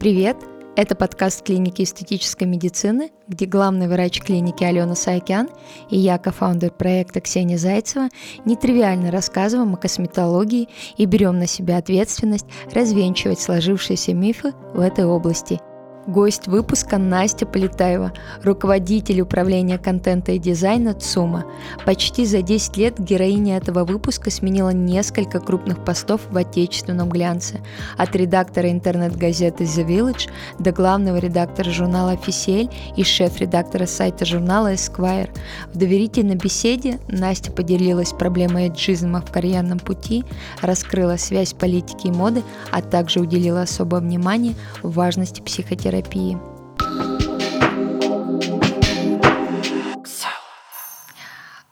Привет! Это подкаст клиники эстетической медицины, где главный врач клиники Алена Саакян и я, кофаундер проекта Ксения Зайцева, нетривиально рассказываем о косметологии и берем на себя ответственность развенчивать сложившиеся мифы в этой области – Гость выпуска Настя Полетаева, руководитель управления контента и дизайна ЦУМа. Почти за 10 лет героиня этого выпуска сменила несколько крупных постов в отечественном глянце. От редактора интернет-газеты The Village до главного редактора журнала Officiel и шеф-редактора сайта журнала Esquire. В доверительной беседе Настя поделилась проблемой эйджизма в карьерном пути, раскрыла связь политики и моды, а также уделила особое внимание важности психотерапии терапии.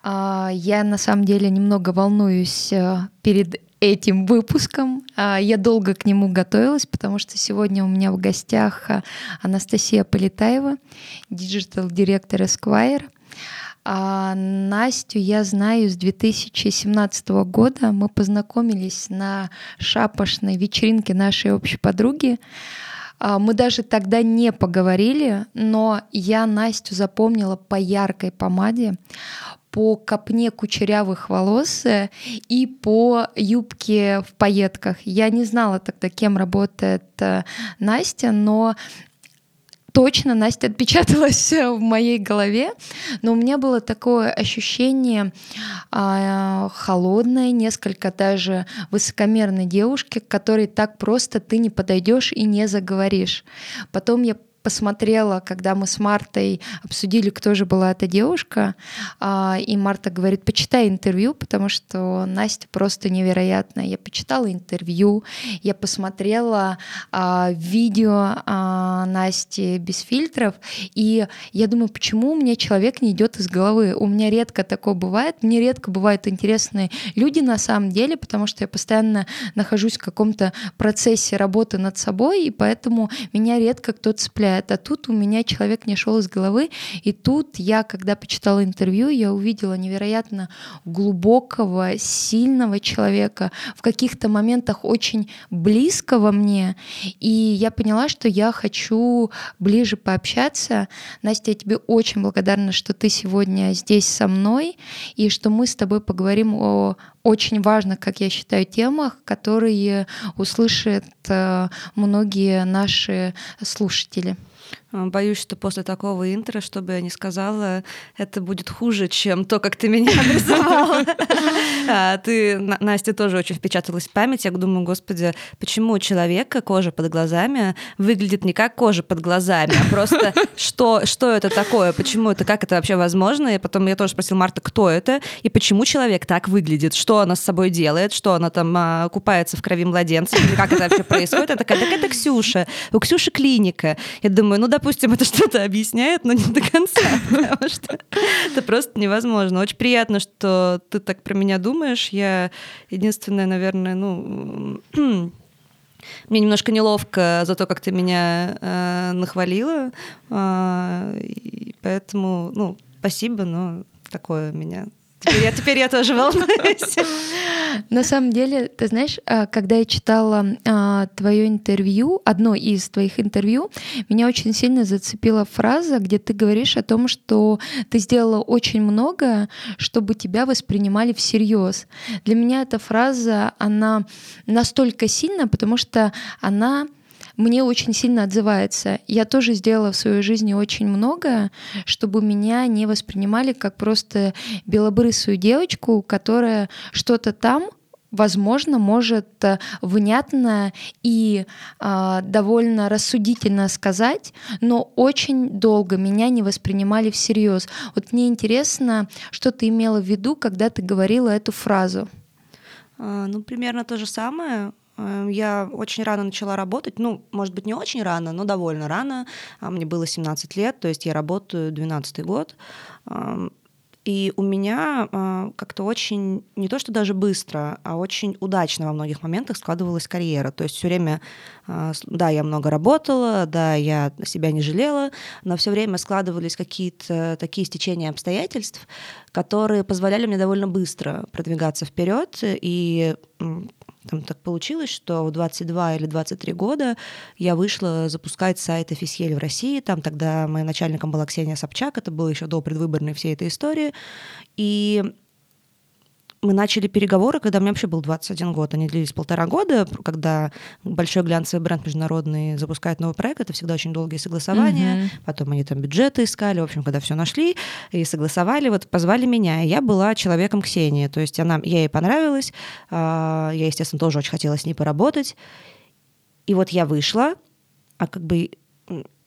А, я на самом деле немного волнуюсь э, перед этим выпуском. А, я долго к нему готовилась, потому что сегодня у меня в гостях э, Анастасия Полетаева, digital-директор Esquire. А Настю я знаю с 2017 года. Мы познакомились на шапочной вечеринке нашей общей подруги. А, мы даже тогда не поговорили, но я Настю запомнила по яркой помаде, по копне кучерявых волос э, и по юбке в пайетках. Я не знала тогда, кем работает э, Настя, но точно Настя отпечаталась в моей голове, но у меня было такое ощущение а, холодной, несколько даже высокомерной девушки, к которой так просто ты не подойдешь и не заговоришь. Потом я посмотрела, когда мы с Мартой обсудили, кто же была эта девушка, а, и Марта говорит, почитай интервью, потому что Настя просто невероятная. Я почитала интервью, я посмотрела а, видео а, Насти без фильтров, и я думаю, почему у меня человек не идет из головы? У меня редко такое бывает, мне редко бывают интересные люди на самом деле, потому что я постоянно нахожусь в каком-то процессе работы над собой, и поэтому меня редко кто-то цепляет А тут у меня человек не шел из головы. И тут я, когда почитала интервью, я увидела невероятно глубокого, сильного человека, в каких-то моментах очень близкого мне. И я поняла, что я хочу ближе пообщаться. Настя, я тебе очень благодарна, что ты сегодня здесь со мной, и что мы с тобой поговорим о очень важных, как я считаю, темах, которые услышат э, многие наши слушатели. А, боюсь, что после такого интро, что бы я ни сказала, это будет хуже, чем то, как ты меня обрисовала. А, ты, Настя, тоже очень впечаталась в память. Я думаю, господи, почему у человека кожа под глазами выглядит не как кожа под глазами, а просто что, что это такое, почему это, как это вообще возможно? И потом я тоже спросила Марта, кто это, и почему человек так выглядит, что она с собой делает, что она там а, купается в крови младенца, как это вообще происходит. Она такая, так это Ксюша, у Ксюши клиника. Я думаю, ну, допустим, это что-то объясняет, но не до конца, потому что это просто невозможно. Очень приятно, что ты так про меня думаешь. Я единственное, наверное, ну, мне немножко неловко за то, как ты меня э, нахвалила, э, и поэтому, ну, спасибо, но такое у меня Теперь я, теперь я тоже волнуюсь. На самом деле, ты знаешь, а, когда я читала а, твое интервью, одно из твоих интервью, меня очень сильно зацепила фраза, где ты говоришь о том, что ты сделала очень много, чтобы тебя воспринимали всерьез. Для меня эта фраза, она настолько сильна, потому что она мне очень сильно отзывается. Я тоже сделала в своей жизни очень много, чтобы меня не воспринимали как просто белобрысую девочку, которая что-то там возможно, может э, внятно и э, довольно рассудительно сказать, но очень долго меня не воспринимали всерьез. Вот мне интересно, что ты имела в виду, когда ты говорила эту фразу. А, ну, примерно то же самое. Эм, я очень рано начала работать, ну, может быть, не очень рано, но довольно рано. А, мне было 17 лет, то есть я работаю 12 год. Эм, и у меня э, как-то очень, не то что даже быстро, а очень удачно во многих моментах складывалась карьера. То есть все время, э, да, я много работала, да, я себя не жалела, но все время складывались какие-то такие стечения обстоятельств, которые позволяли мне довольно быстро продвигаться вперед и там так получилось, что в 22 или 23 года я вышла запускать сайт Офисьель в России. Там тогда моим начальником была Ксения Собчак, это было еще до предвыборной всей этой истории. И мы начали переговоры, когда мне вообще был 21 год. Они длились полтора года, когда большой глянцевый бренд международный запускает новый проект, это всегда очень долгие согласования. Mm-hmm. Потом они там бюджеты искали. В общем, когда все нашли и согласовали, вот позвали меня. И я была человеком Ксении. То есть она, я ей понравилась. А, я, естественно, тоже очень хотела с ней поработать. И вот я вышла, а как бы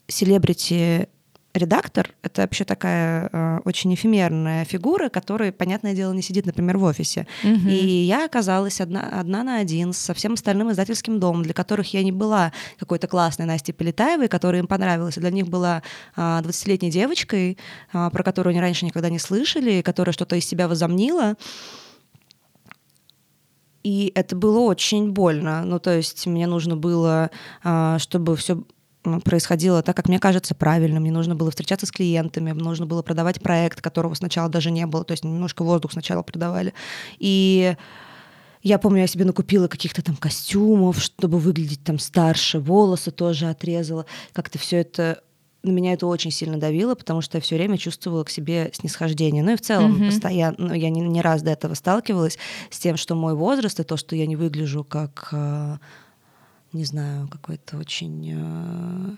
селебрити редактор — это вообще такая э, очень эфемерная фигура, которая, понятное дело, не сидит, например, в офисе. Угу. И я оказалась одна, одна на один со всем остальным издательским домом, для которых я не была какой-то классной Настей Полетаевой, которая им понравилась. Для них была э, 20-летней девочкой, э, про которую они раньше никогда не слышали, которая что-то из себя возомнила. И это было очень больно. Ну, то есть мне нужно было, э, чтобы все происходило так, как мне кажется правильным. Мне нужно было встречаться с клиентами, нужно было продавать проект, которого сначала даже не было, то есть немножко воздух сначала продавали. И я помню, я себе накупила каких-то там костюмов, чтобы выглядеть там старше, волосы тоже отрезала. Как-то все это на меня это очень сильно давило, потому что я все время чувствовала к себе снисхождение. Ну и в целом mm-hmm. постоянно, ну, я не, не раз до этого сталкивалась с тем, что мой возраст и то, что я не выгляжу как э, не знаю, какой-то очень э,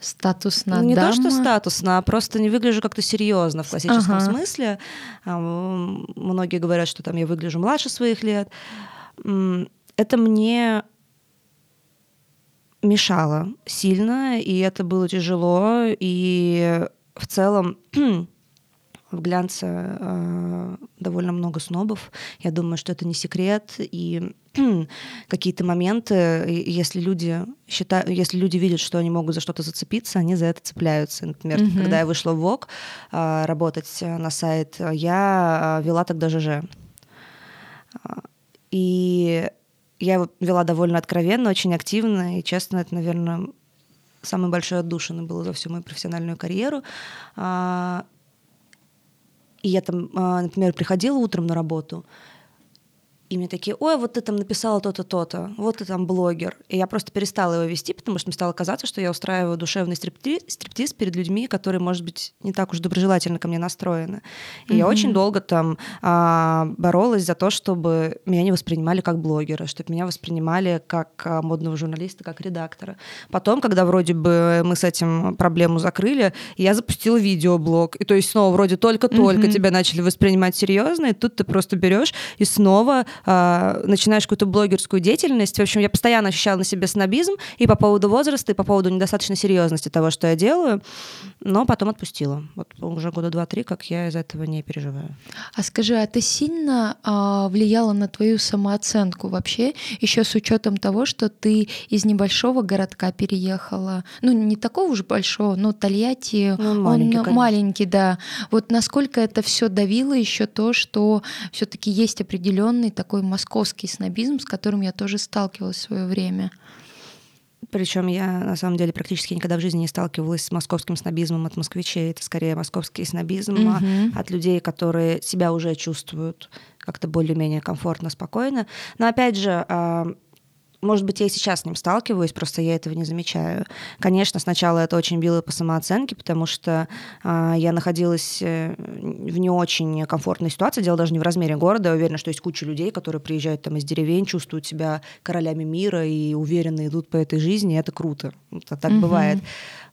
статусно ну, не дама. то что статусно а просто не выгляжу как-то серьезно в классическом ага. смысле а, многие говорят что там я выгляжу младше своих лет это мне мешало сильно и это было тяжело и в целом в глянце э, довольно много снобов. Я думаю, что это не секрет. И какие-то моменты, если люди считают, если люди видят, что они могут за что-то зацепиться, они за это цепляются. Например, mm-hmm. когда я вышла в ВОК э, работать на сайт, я э, вела тогда ЖЖ. И я его вела довольно откровенно, очень активно, и, честно, это, наверное, самой большой отдушиной было за всю мою профессиональную карьеру. А, и я там, а, например, приходила утром на работу, и мне такие, ой, вот ты там написала то-то, то-то, вот ты там блогер. И я просто перестала его вести, потому что мне стало казаться, что я устраиваю душевный стриптиз, стриптиз перед людьми, которые, может быть, не так уж доброжелательно ко мне настроены. И mm-hmm. я очень долго там а, боролась за то, чтобы меня не воспринимали как блогера, чтобы меня воспринимали как а, модного журналиста, как редактора. Потом, когда вроде бы мы с этим проблему закрыли, я запустила видеоблог. И то есть снова вроде только-только mm-hmm. тебя начали воспринимать серьезно, и тут ты просто берешь и снова э, начинаешь какую-то блогерскую деятельность. В общем, я постоянно ощущала на себе снобизм и по поводу возраста, и по поводу недостаточной серьезности того, что я делаю, но потом отпустила. Вот уже года два-три, как я из этого не переживаю. А скажи, а ты сильно э, влияла на твою самооценку вообще, еще с учетом того, что ты из небольшого городка переехала, ну не такого уж большого, но Тольятти, ну, он маленький, он маленький, да. Вот насколько это все давило еще то, что все-таки есть определенный такой московский снобизм, с которым я тоже сталкивалась в свое время. Причем я на самом деле практически никогда в жизни не сталкивалась с московским снобизмом от москвичей. Это скорее московский снобизм mm-hmm. от людей, которые себя уже чувствуют как-то более-менее комфортно, спокойно. Но опять же, а, может быть, я и сейчас с ним сталкиваюсь, просто я этого не замечаю. Конечно, сначала это очень било по самооценке, потому что э, я находилась э, в не очень комфортной ситуации. Дело даже не в размере города. Я уверена, что есть куча людей, которые приезжают там из деревень, чувствуют себя королями мира и уверенно идут по этой жизни. Это круто. Это так mm-hmm. бывает.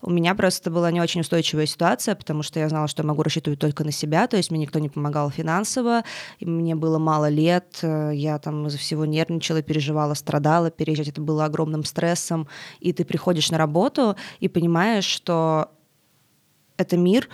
У меня просто была не очень устойчивая ситуация, потому что я знала, что я могу рассчитывать только на себя, то есть мне никто не помогал финансово, мне было мало лет, э, я там из-за всего нервничала, переживала, страдала, переезжать это было огромным стрессом, и ты приходишь на работу и понимаешь, что это мир,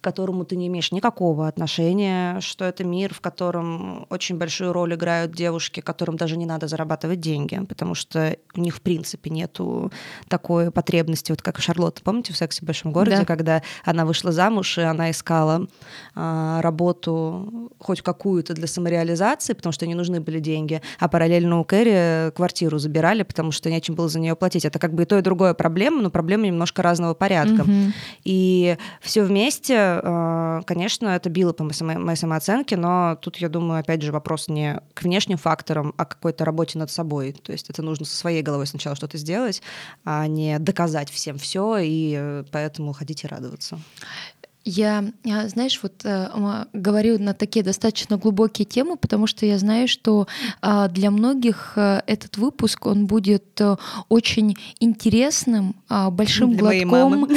к которому ты не имеешь никакого отношения, что это мир, в котором очень большую роль играют девушки, которым даже не надо зарабатывать деньги, потому что у них в принципе нету такой потребности, вот как Шарлотта, помните в «Сексе в большом городе», да. когда она вышла замуж, и она искала а, работу хоть какую-то для самореализации, потому что не нужны были деньги, а параллельно у Кэрри квартиру забирали, потому что нечем было за нее платить. Это как бы и то, и другое проблема, но проблемы немножко разного порядка. Угу. И все вместе э, конечно, это било по моей самооценке, но тут, я думаю, опять же, вопрос не к внешним факторам, а к какой-то работе над собой. То есть это нужно со своей головой сначала что-то сделать, а не доказать всем все, и э, поэтому ходить и радоваться. Я, знаешь, вот э, говорю на такие достаточно глубокие темы, потому что я знаю, что э, для многих э, этот выпуск он будет э, очень интересным, э, большим для глотком.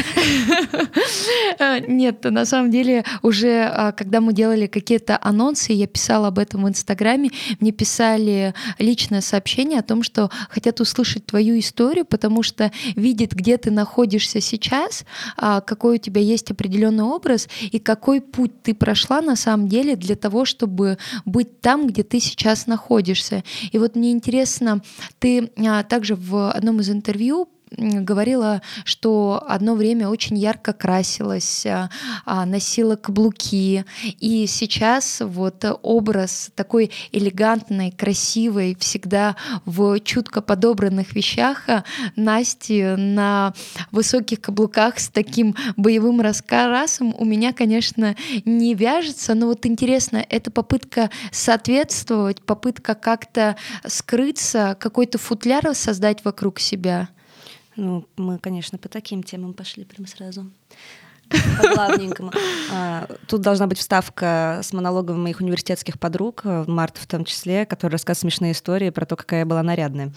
Нет, на самом деле уже, когда мы делали какие-то анонсы, я писала об этом в Инстаграме, мне писали личное сообщение о том, что хотят услышать твою историю, потому что видят, где ты находишься сейчас, а, какой у тебя есть определенный образ и какой путь ты прошла на самом деле для того, чтобы быть там, где ты сейчас находишься. И вот мне интересно, ты а, также в одном из интервью говорила, что одно время очень ярко красилась, а, а, носила каблуки, и сейчас вот образ такой элегантной, красивой, всегда в чутко подобранных вещах а, Насти на высоких каблуках с таким боевым раскрасом у меня, конечно, не вяжется, но вот интересно, это попытка соответствовать, попытка как-то скрыться, какой-то футляр создать вокруг себя — ну, мы, конечно, по таким темам пошли прям сразу. По главненькому. А, тут должна быть вставка с монологом моих университетских подруг, э, Марта в том числе, которая рассказывает смешные истории про то, какая я была нарядная.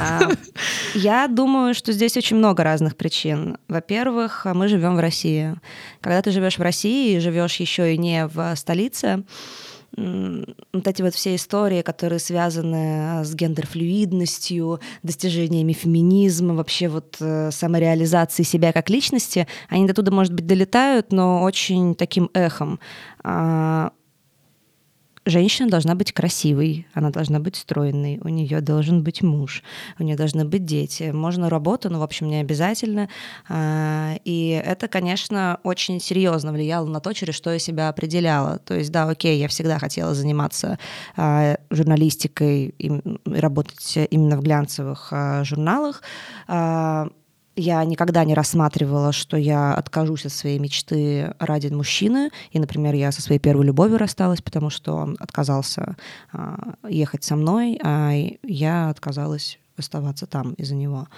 А, я думаю, что здесь очень много разных причин. Во-первых, мы живем в России. Когда ты живешь в России и живешь еще и не в столице, вот эти вот все истории, которые связаны с гендерфлюидностью, достижениями феминизма, вообще вот э, самореализацией себя как личности, они до туда, может быть, долетают, но очень таким эхом. Женщина должна быть красивой, она должна быть стройной, у нее должен быть муж, у нее должны быть дети. Можно работу, но, в общем, не обязательно. А, и это, конечно, очень серьезно влияло на то, через что я себя определяла. То есть, да, окей, я всегда хотела заниматься а, журналистикой и работать именно в глянцевых а, журналах, я никогда не рассматривала, что я откажусь от своей мечты ради мужчины. И, например, я со своей первой любовью рассталась, потому что он отказался а, ехать со мной, а я отказалась оставаться там из-за него.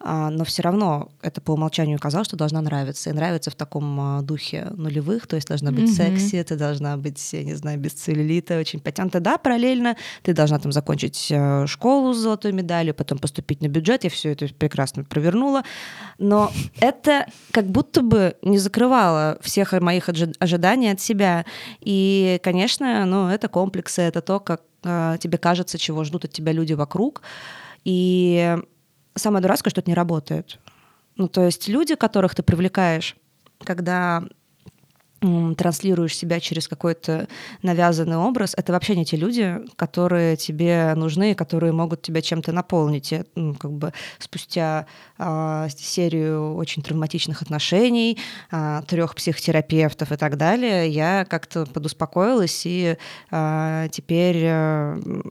А, но все равно это по умолчанию казалось, что должна нравиться. И нравится в таком а, духе нулевых, то есть должна быть mm-hmm. секси, ты должна быть, я не знаю, без целлюлита, очень потянута. Да, параллельно ты должна там закончить э, школу с золотой медалью, потом поступить на бюджет, я все это прекрасно провернула. Но это как будто бы не закрывало всех моих ожиданий от себя. И, конечно, ну, это комплексы, это то, как э, тебе кажется, чего ждут от тебя люди вокруг. И самое дурацкое, что это не работает. Ну, то есть люди, которых ты привлекаешь, когда транслируешь себя через какой-то навязанный образ, это вообще не те люди, которые тебе нужны, которые могут тебя чем-то наполнить. И, ну, как бы спустя э, серию очень травматичных отношений, э, трех психотерапевтов и так далее, я как-то подуспокоилась и э, теперь э,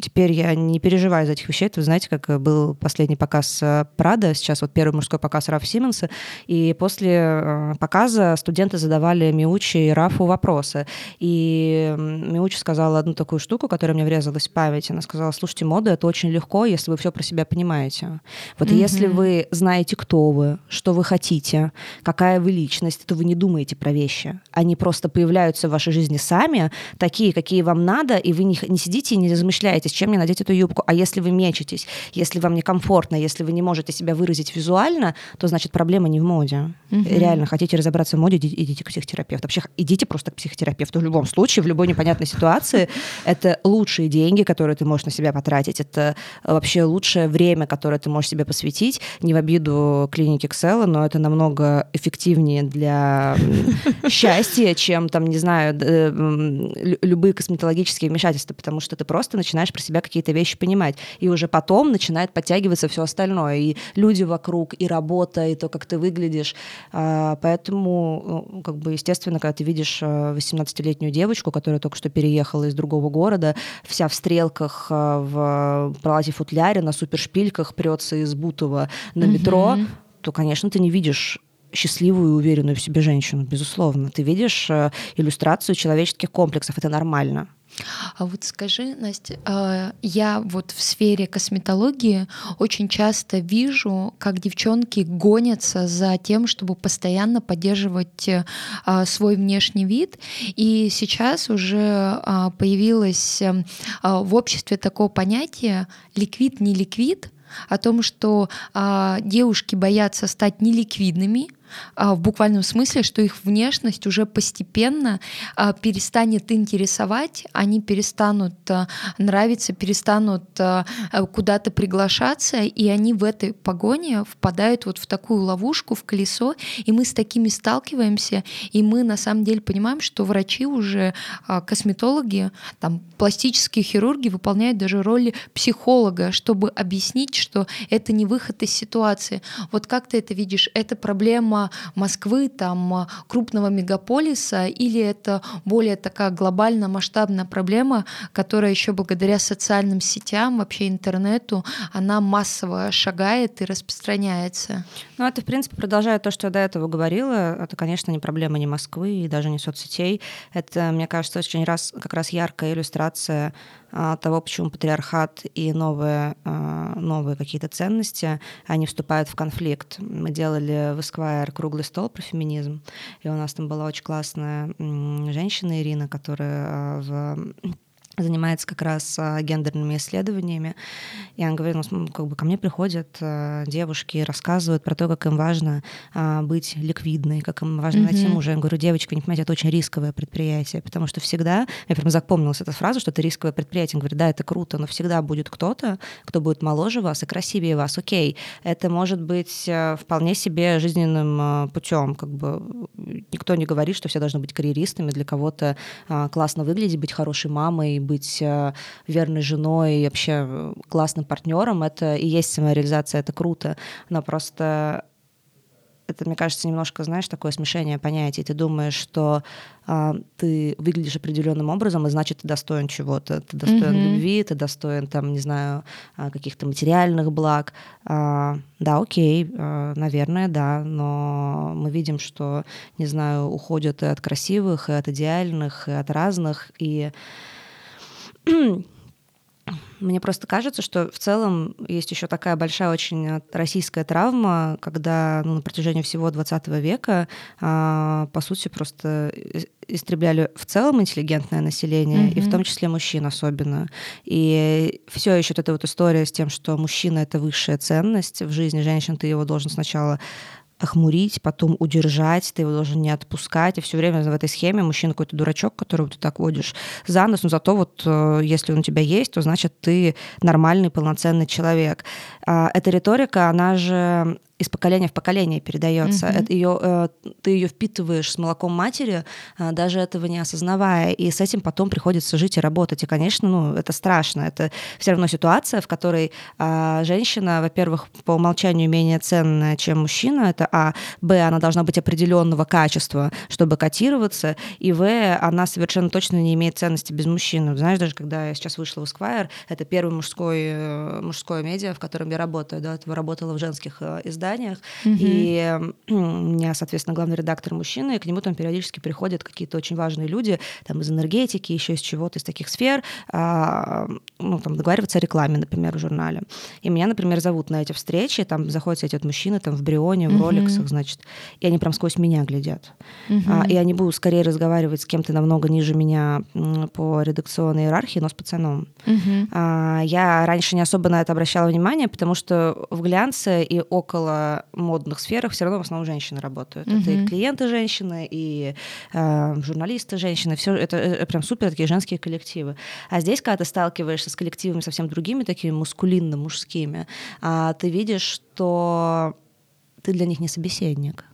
теперь я не переживаю за этих вещей. Вы знаете, как э, был последний показ э, Прада, сейчас вот первый мужской показ Рафа Симмонса, и после э, показа студенты задавали Миучи и Рафу вопросы. И Миучи сказала одну такую штуку, которая мне врезалась в память. Она сказала, слушайте, мода — это очень легко, если вы все про себя понимаете. Вот mm-hmm. если вы знаете, кто вы, что вы хотите, какая вы личность, то вы не думаете про вещи. Они просто появляются в вашей жизни сами, такие, какие вам надо, и вы не, не сидите и не размышляете размышляете, с чем мне надеть эту юбку. А если вы мечетесь, если вам некомфортно, если вы не можете себя выразить визуально, то значит проблема не в моде. Угу. Реально, хотите разобраться в моде, идите к психотерапевту. Вообще идите просто к психотерапевту. В любом случае, в любой непонятной ситуации это лучшие деньги, которые ты можешь на себя потратить. Это вообще лучшее время, которое ты можешь себе посвятить. Не в обиду клиники Ксела, но это намного эффективнее для счастья, чем там, не знаю, любые косметологические вмешательства, потому что ты просто начинаешь начинаешь про себя какие-то вещи понимать. И уже потом начинает подтягиваться все остальное. И люди вокруг, и работа, и то, как ты выглядишь. А, поэтому, ну, как бы, естественно, когда ты видишь 18-летнюю э, девочку, которая только что переехала из другого города, вся в стрелках, э, в платье-футляре, на супершпильках прется из Бутова на метро, mm-hmm. то, конечно, ты не видишь счастливую и уверенную в себе женщину, безусловно. Ты видишь э, иллюстрацию человеческих комплексов, это нормально. А вот скажи, Настя, а, я вот в сфере косметологии очень часто вижу, как девчонки гонятся за тем, чтобы постоянно поддерживать а, свой внешний вид. И сейчас уже а, появилось в обществе такое понятие ликвид, не ликвид, о том, что девушки боятся стать неликвидными, а, в буквальном смысле, что их внешность уже постепенно а, перестанет интересовать, они перестанут а, нравиться, перестанут куда-то приглашаться, и они в этой погоне впадают вот в такую ловушку, в колесо, и мы с такими сталкиваемся, и мы на самом деле понимаем, что врачи уже, косметологи, там, пластические хирурги выполняют даже роли психолога, чтобы объяснить, что это не выход из ситуации. Вот как ты это видишь? Это проблема Москвы, там, крупного мегаполиса, или это более такая глобальная масштабная проблема, которая еще благодаря социальным сетям, вообще интернету, она массово шагает и распространяется? Ну, это, в принципе, продолжает то, что я до этого говорила. Это, конечно, не проблема ни Москвы и даже не соцсетей. Это, мне кажется, очень раз, как раз яркая иллюстрация того, почему патриархат и новые, а, новые какие-то ценности, они вступают в конфликт. Мы делали в Esquire круглый стол про феминизм, и у нас там была очень классная женщина Ирина, которая а, в занимается как раз а, гендерными исследованиями. И она говорит, ну, как бы ко мне приходят а, девушки и рассказывают про то, как им важно а, быть ликвидной, как им важно mm-hmm. найти мужа. Я говорю, девочка, не понимаете, это очень рисковое предприятие, потому что всегда, я прям запомнилась эта фраза, что это рисковое предприятие. Он говорит, да, это круто, но всегда будет кто-то, кто будет моложе вас и красивее вас. Окей, это может быть вполне себе жизненным путем. Как бы никто не говорит, что все должны быть карьеристами, для кого-то классно выглядеть, быть хорошей мамой, быть э, верной женой и вообще э, классным партнером, это и есть самореализация, это круто, но просто это, мне кажется, немножко, знаешь, такое смешение понятий. Ты думаешь, что а, ты выглядишь определенным образом, и значит, ты достоин чего-то. Ты достоин mm-hmm. любви, ты достоин, там, не знаю, каких-то материальных благ. А, да, окей, а, наверное, да, но мы видим, что, не знаю, уходят и от красивых, и от идеальных, и от разных, и мне просто кажется, что в целом есть еще такая большая очень российская травма, когда ну, на протяжении всего 20 века, а, по сути, просто истребляли в целом интеллигентное население, mm-hmm. и в том числе мужчин особенно. И все еще вот эта вот история с тем, что мужчина — это высшая ценность в жизни женщин, ты его должен сначала охмурить, потом удержать, ты его должен не отпускать, и все время в этой схеме мужчина какой-то дурачок, которого ты так водишь за нос, но зато вот э, если он у тебя есть, то значит ты нормальный, полноценный человек. А, эта риторика, она же из поколения в поколение передается. Mm-hmm. Это ее, э, ты ее впитываешь с молоком матери, э, даже этого не осознавая, и с этим потом приходится жить и работать. И, конечно, ну, это страшно. Это все равно ситуация, в которой а, женщина, во-первых, по умолчанию менее ценная, чем мужчина. Это А. Б. Она должна быть определенного качества, чтобы котироваться. И В. Она совершенно точно не имеет ценности без мужчины. Знаешь, даже когда я сейчас вышла в Esquire, это первый мужской, э, мужское медиа, в котором я работаю. До этого работала в женских изданиях изданиях, mm-hmm. и у меня, соответственно, главный редактор мужчина, и к нему там периодически приходят какие-то очень важные люди там из энергетики, еще из чего-то, из таких сфер, а, ну, там, договариваться о рекламе, например, в журнале. И меня, например, зовут на эти встречи, там заходят эти вот мужчины там в Брионе, в mm-hmm. роликсах, значит, и они прям сквозь меня глядят. Mm-hmm. А, и они будут скорее разговаривать с кем-то намного ниже меня по редакционной иерархии, но с пацаном. Mm-hmm. А, я раньше не особо на это обращала внимание, потому что в глянце и около модных сферах все равно в основном женщины работают. Mm-hmm. Это и клиенты женщины, и э, журналисты женщины. Все это, это прям супер такие женские коллективы. А здесь, когда ты сталкиваешься с коллективами совсем другими, такими мускулинно-мужскими, э, ты видишь, что ты для них не собеседник.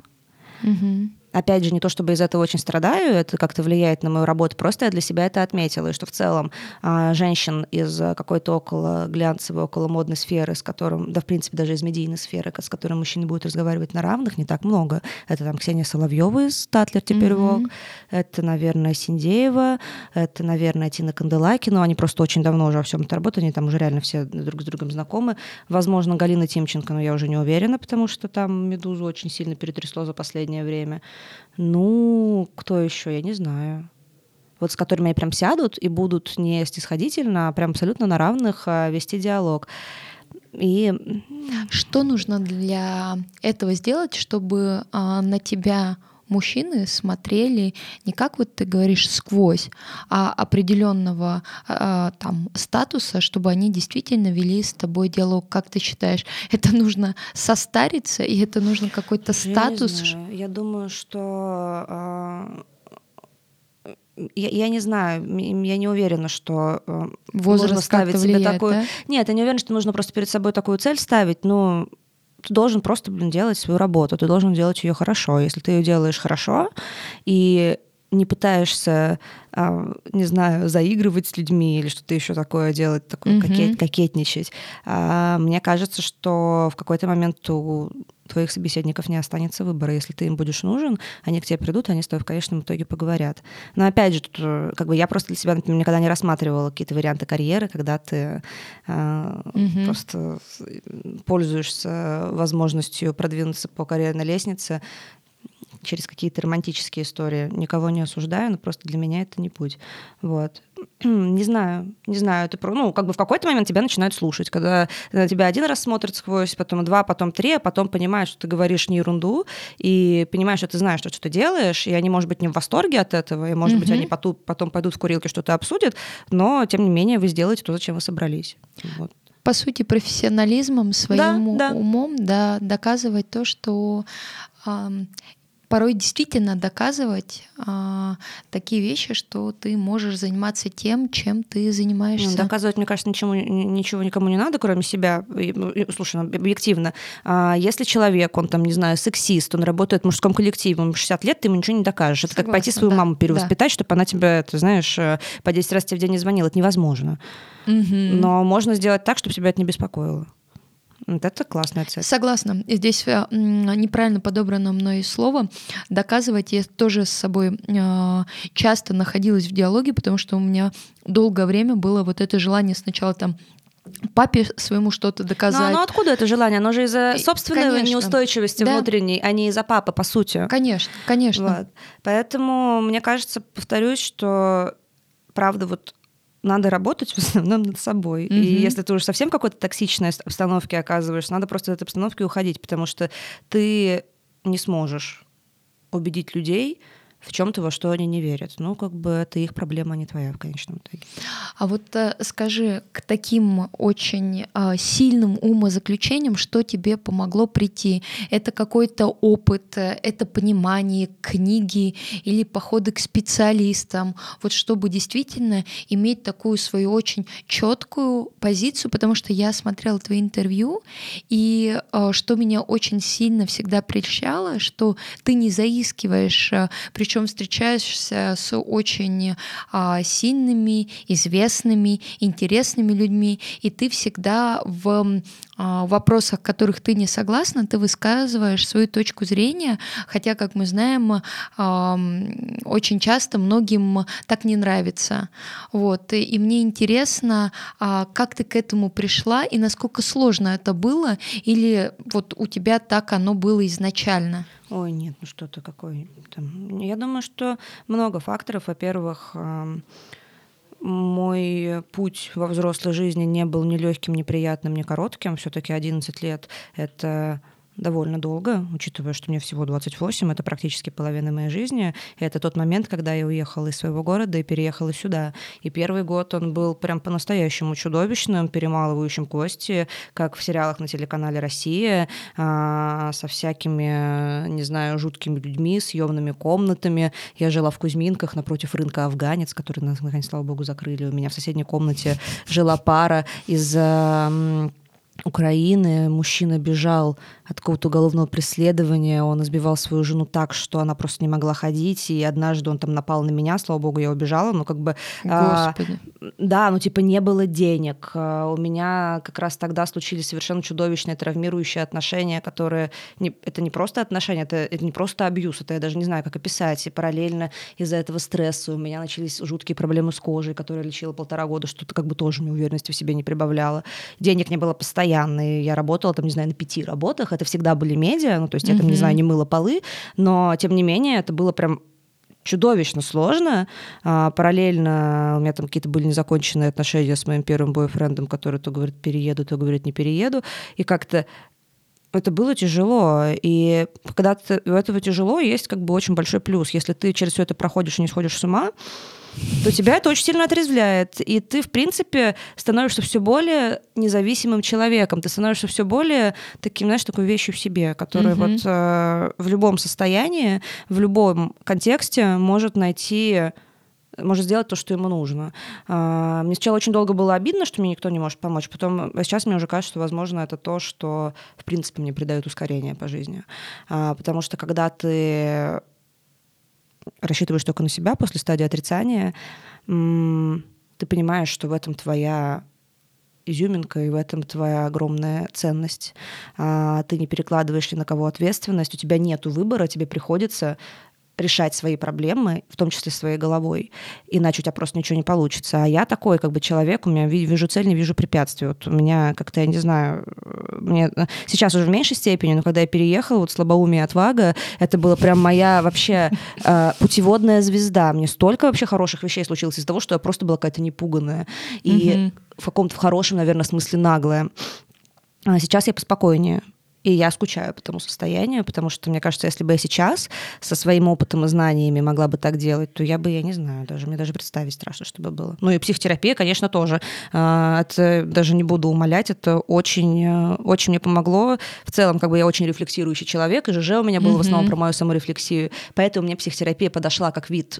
Mm-hmm опять же, не то чтобы из этого очень страдаю, это как-то влияет на мою работу, просто я для себя это отметила, и что в целом а, женщин из какой-то около глянцевой, около модной сферы, с которым, да, в принципе, даже из медийной сферы, с которой мужчины будут разговаривать на равных, не так много. Это там Ксения Соловьева из Татлер теперь mm-hmm. это, наверное, Синдеева, это, наверное, Тина Канделаки, но они просто очень давно уже во всем это работают, они там уже реально все друг с другом знакомы. Возможно, Галина Тимченко, но я уже не уверена, потому что там «Медузу» очень сильно перетрясло за последнее время. Ну, кто еще, я не знаю. Вот с которыми они прям сядут и будут не снисходительно, а прям абсолютно на равных а, вести диалог. И что нужно для этого сделать, чтобы а, на тебя мужчины смотрели не как вот ты говоришь сквозь, а определенного а, там статуса, чтобы они действительно вели с тобой диалог. Как ты считаешь, это нужно состариться и это нужно какой-то статус? Я, знаю. я думаю, что а, я, я не знаю, я не уверена, что э, Возраст нужно ставить влияет, себе такую. Да? Нет, я не уверена, что нужно просто перед собой такую цель ставить. Но ты должен просто, блин, делать свою работу, ты должен делать ее хорошо. Если ты ее делаешь хорошо и не пытаешься, а, не знаю, заигрывать с людьми или что-то еще такое делать, такое mm-hmm. кокет, кокетничать. А, мне кажется, что в какой-то момент у твоих собеседников не останется выбора. Если ты им будешь нужен, они к тебе придут, они с тобой в конечном итоге поговорят. Но опять же, тут, э, как бы я просто для себя, например, никогда не рассматривала какие-то варианты карьеры, когда ты э, угу. просто пользуешься возможностью продвинуться по карьерной лестнице через какие-то романтические истории. Никого не осуждаю, но просто для меня это не путь. Вот. Не знаю, не знаю. Это, ну, как бы в какой-то момент тебя начинают слушать, когда на тебя один раз смотрят сквозь, потом два, потом три, а потом понимаешь, что ты говоришь не ерунду, и понимаешь, что ты знаешь, что, что ты делаешь, и они, может быть, не в восторге от этого, и, может mm-hmm. быть, они потом, потом пойдут в курилки, что-то обсудят, но, тем не менее, вы сделаете то, зачем вы собрались. Вот по сути, профессионализмом, своим да, да. умом, да, доказывать то, что порой действительно доказывать а, такие вещи, что ты можешь заниматься тем, чем ты занимаешься. Ну, доказывать, мне кажется, ничего, ничего никому не надо, кроме себя. Ну, слушай, ну, объективно. А, если человек, он там, не знаю, сексист, он работает в мужском коллективе, ему 60 лет, ты ему ничего не докажешь. Это Согласна, как пойти свою да, маму перевоспитать, да. чтобы она тебя, ты знаешь, э, по 10 раз тебе в день не звонила. Это невозможно. Угу. Но можно сделать так, чтобы тебя это не беспокоило. Вот это классная цель. Согласна. Здесь э, неправильно подобрано мной слово. Доказывать я тоже с собой э, часто находилась в диалоге, потому что у меня долгое время было вот это желание сначала там папе своему что-то доказать. Ну, ну откуда это желание? Оно же из-за собственной конечно. неустойчивости да. внутренней, а не из-за папы, по сути. Конечно, конечно. Вот. Поэтому мне кажется, повторюсь, что правда вот надо работать в основном над собой. Mm-hmm. И если ты уже совсем в какой-то токсичной обстановке оказываешься, надо просто из этой обстановки уходить, потому что ты не сможешь убедить людей, в чем-то, во что они не верят. Ну, как бы это их проблема, а не твоя в конечном итоге. А вот э, скажи, к таким очень э, сильным умозаключениям, что тебе помогло прийти? Это какой-то опыт, э, это понимание книги или походы к специалистам, вот чтобы действительно иметь такую свою очень четкую позицию, потому что я смотрела твои интервью, и э, что меня очень сильно всегда прельщало, что ты не заискиваешь, э, причем встречаешься с очень а, сильными, известными, интересными людьми, и ты всегда в а, вопросах, в которых ты не согласна, ты высказываешь свою точку зрения, хотя, как мы знаем, очень часто многим так не нравится. Вот. И мне интересно, а, как ты к этому пришла и насколько сложно это было, или вот у тебя так оно было изначально? Ой, нет, ну что ты какой там. Я думаю, что много факторов. Во-первых, мой путь во взрослой жизни не был ни легким, ни приятным, ни коротким. Все-таки 11 лет это довольно долго, учитывая, что мне всего 28, это практически половина моей жизни. И это тот момент, когда я уехала из своего города и переехала сюда. И первый год он был прям по-настоящему чудовищным, перемалывающим кости, как в сериалах на телеканале «Россия», а, со всякими, не знаю, жуткими людьми, съемными комнатами. Я жила в Кузьминках напротив рынка «Афганец», который, наконец, слава богу, закрыли. У меня в соседней комнате жила пара из Украины. Мужчина бежал от какого-то уголовного преследования. Он избивал свою жену так, что она просто не могла ходить. И однажды он там напал на меня. Слава богу, я убежала. Но как бы... А, Господи. А, да, ну типа не было денег. А, у меня как раз тогда случились совершенно чудовищные травмирующие отношения, которые... Не, это не просто отношения, это, это не просто абьюз. Это я даже не знаю, как описать. И параллельно из-за этого стресса у меня начались жуткие проблемы с кожей, которые лечила полтора года, что-то как бы тоже мне уверенности в себе не прибавляло. Денег не было постоянно. И я работала там, не знаю, на пяти работах это всегда были медиа, ну, то есть я там, не знаю, не мыла полы, но, тем не менее, это было прям чудовищно сложно. А, параллельно у меня там какие-то были незаконченные отношения с моим первым бойфрендом, который то говорит перееду, то говорит не перееду. И как-то это было тяжело. И когда у этого тяжело, есть как бы очень большой плюс. Если ты через все это проходишь и не сходишь с ума, то тебя это очень сильно отрезвляет. И ты, в принципе, становишься все более независимым человеком. Ты становишься все более таким, знаешь, такой вещью в себе, которая mm-hmm. вот э, в любом состоянии, в любом контексте может найти может сделать то, что ему нужно. А, мне сначала очень долго было обидно, что мне никто не может помочь. Потом а сейчас мне уже кажется, что, возможно, это то, что, в принципе, мне придает ускорение по жизни. А, потому что когда ты рассчитываешь только на себя после стадии отрицания, ты понимаешь, что в этом твоя изюминка, и в этом твоя огромная ценность. Ты не перекладываешь ни на кого ответственность, у тебя нет выбора, тебе приходится решать свои проблемы, в том числе своей головой, иначе у тебя просто ничего не получится. А я такой как бы человек, у меня вижу цель, не вижу препятствий. Вот у меня как-то, я не знаю, мне сейчас уже в меньшей степени, но когда я переехала, вот слабоумие отвага, это была прям моя вообще э, путеводная звезда. Мне столько вообще хороших вещей случилось из-за того, что я просто была какая-то непуганная. И mm-hmm. в каком-то в хорошем, наверное, смысле наглая. А сейчас я поспокойнее. И я скучаю по тому состоянию, потому что, мне кажется, если бы я сейчас со своим опытом и знаниями могла бы так делать, то я бы, я не знаю, даже мне даже представить страшно, чтобы было. Ну и психотерапия, конечно, тоже. А, это даже не буду умолять, это очень, э, очень мне помогло. В целом, как бы я очень рефлексирующий человек, и ЖЖ у меня было mm-hmm. в основном про мою саморефлексию, поэтому мне психотерапия подошла как вид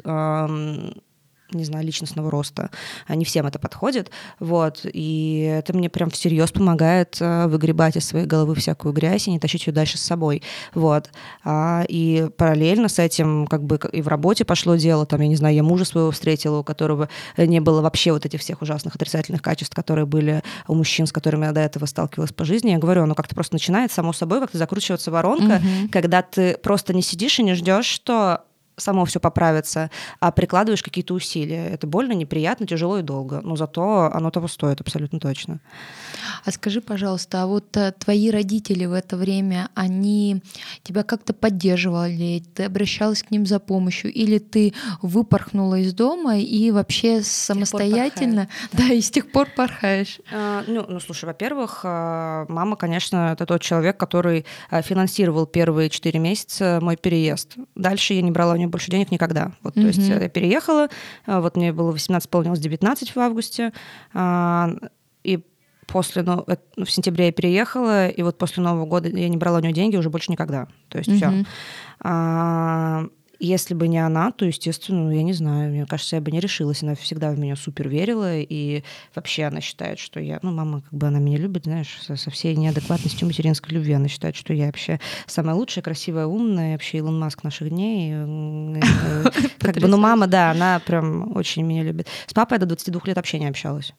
не знаю, личностного роста. Не всем это подходит. Вот. И это мне прям всерьез помогает э, выгребать из своей головы всякую грязь и не тащить ее дальше с собой. Вот. А, и параллельно с этим как бы и в работе пошло дело. Там, я не знаю, я мужа своего встретила, у которого не было вообще вот этих всех ужасных отрицательных качеств, которые были у мужчин, с которыми я до этого сталкивалась по жизни. Я говорю, оно как-то просто начинает само собой как-то закручиваться воронка, угу. когда ты просто не сидишь и не ждешь, что само все поправится, а прикладываешь какие-то усилия. Это больно, неприятно, тяжело и долго, но зато оно того стоит абсолютно точно. А скажи, пожалуйста, а вот а, твои родители в это время, они тебя как-то поддерживали, ты обращалась к ним за помощью, или ты выпорхнула из дома и вообще самостоятельно, да, и с тех пор порхаешь? А, ну, ну, слушай, во-первых, а, мама, конечно, это тот человек, который а, финансировал первые четыре месяца мой переезд. Дальше я не брала у нее больше денег никогда. Вот, mm-hmm. То есть я переехала, вот мне было 18, исполнилось 19 в августе, и после, ну, ну, в сентябре я переехала, и вот после Нового года я не брала у нее деньги уже больше никогда. То есть mm-hmm. все. А, если бы не она, то, естественно, ну, я не знаю, мне кажется, я бы не решилась. Она всегда в меня супер верила, и вообще она считает, что я... Ну, мама, как бы она меня любит, знаешь, со, со всей неадекватностью материнской любви. Она считает, что я вообще самая лучшая, красивая, умная, вообще Илон Маск наших дней. Как бы, ну, мама, да, она прям очень меня любит. С папой я до 22 лет вообще не общалась.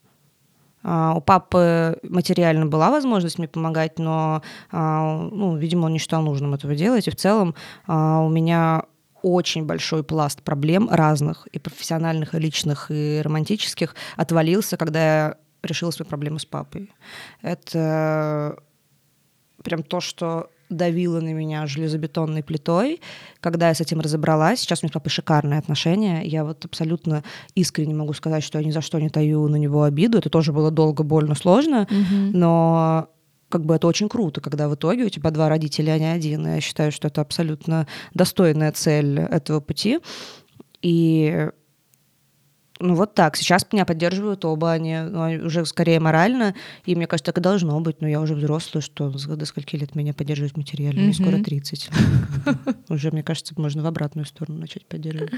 А, у папы материально была возможность мне помогать, но, а, ну, видимо, он не считал нужным этого делать. И в целом а, у меня очень большой пласт проблем разных, и профессиональных, и личных, и романтических, отвалился, когда я решила свои проблемы с папой. Это прям то, что давило на меня железобетонной плитой. Когда я с этим разобралась, сейчас у меня с папой шикарные отношения, я вот абсолютно искренне могу сказать, что я ни за что не таю на него обиду. Это тоже было долго, больно, сложно, mm-hmm. но как бы это очень круто, когда в итоге у тебя два родителя, а не один. И я считаю, что это абсолютно достойная цель этого пути. И ну вот так. Сейчас меня поддерживают оба, они ну, уже скорее морально, и мне кажется, так и должно быть. Но я уже взрослая, что до скольки лет меня поддерживают материально? Мне скоро 30. Уже, мне кажется, можно в обратную сторону начать поддерживать.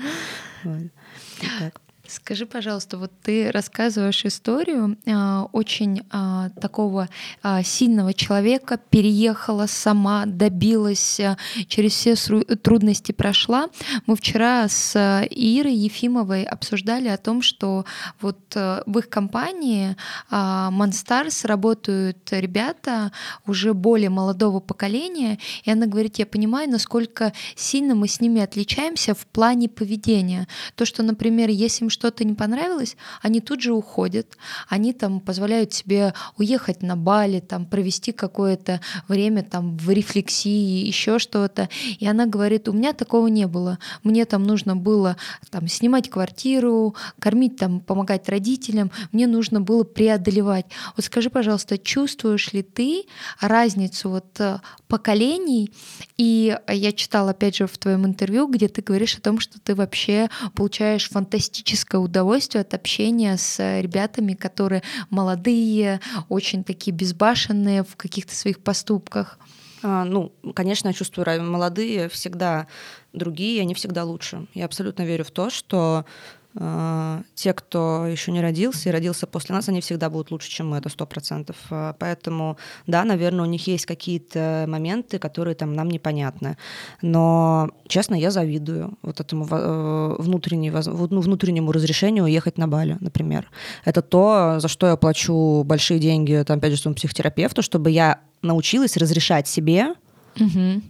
Скажи, пожалуйста, вот ты рассказываешь историю а, очень а, такого а, сильного человека, переехала сама, добилась, а, через все трудности прошла. Мы вчера с Ирой Ефимовой обсуждали о том, что вот а, в их компании а, Monstars работают ребята уже более молодого поколения, и она говорит, я понимаю, насколько сильно мы с ними отличаемся в плане поведения. То, что, например, если им что-то не понравилось, они тут же уходят, они там позволяют себе уехать на Бали, там провести какое-то время там в рефлексии, еще что-то. И она говорит, у меня такого не было. Мне там нужно было там снимать квартиру, кормить там, помогать родителям, мне нужно было преодолевать. Вот скажи, пожалуйста, чувствуешь ли ты разницу вот э, поколений? И я читала, опять же, в твоем интервью, где ты говоришь о том, что ты вообще получаешь фантастическое удовольствие от общения с ребятами, которые молодые, очень такие безбашенные в каких-то своих поступках. А, ну, конечно, я чувствую, молодые всегда другие, они всегда лучше. Я абсолютно верю в то, что те, кто еще не родился и родился после нас, они всегда будут лучше, чем мы, это сто процентов. А, поэтому, да, наверное, у них есть какие-то моменты, которые там нам непонятны. Но, честно, я завидую вот этому э, ну, внутреннему разрешению уехать на Бали, например. Это то, за что я плачу большие деньги, там, опять же, своему психотерапевту, чтобы я научилась разрешать себе угу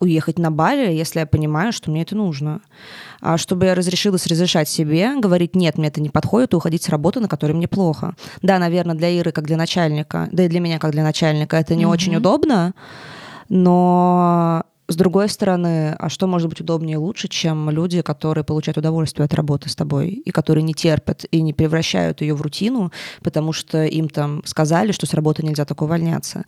уехать на Бали, если я понимаю, что мне это нужно. А чтобы я разрешилась разрешать себе, говорить, нет, мне это не подходит, и уходить с работы, на которой мне плохо. Да, наверное, для Иры, как для начальника, да и для меня, как для начальника, это не mm-hmm. очень удобно, но с другой стороны, а что может быть удобнее и лучше, чем люди, которые получают удовольствие от работы с тобой и которые не терпят и не превращают ее в рутину, потому что им там сказали, что с работы нельзя так увольняться.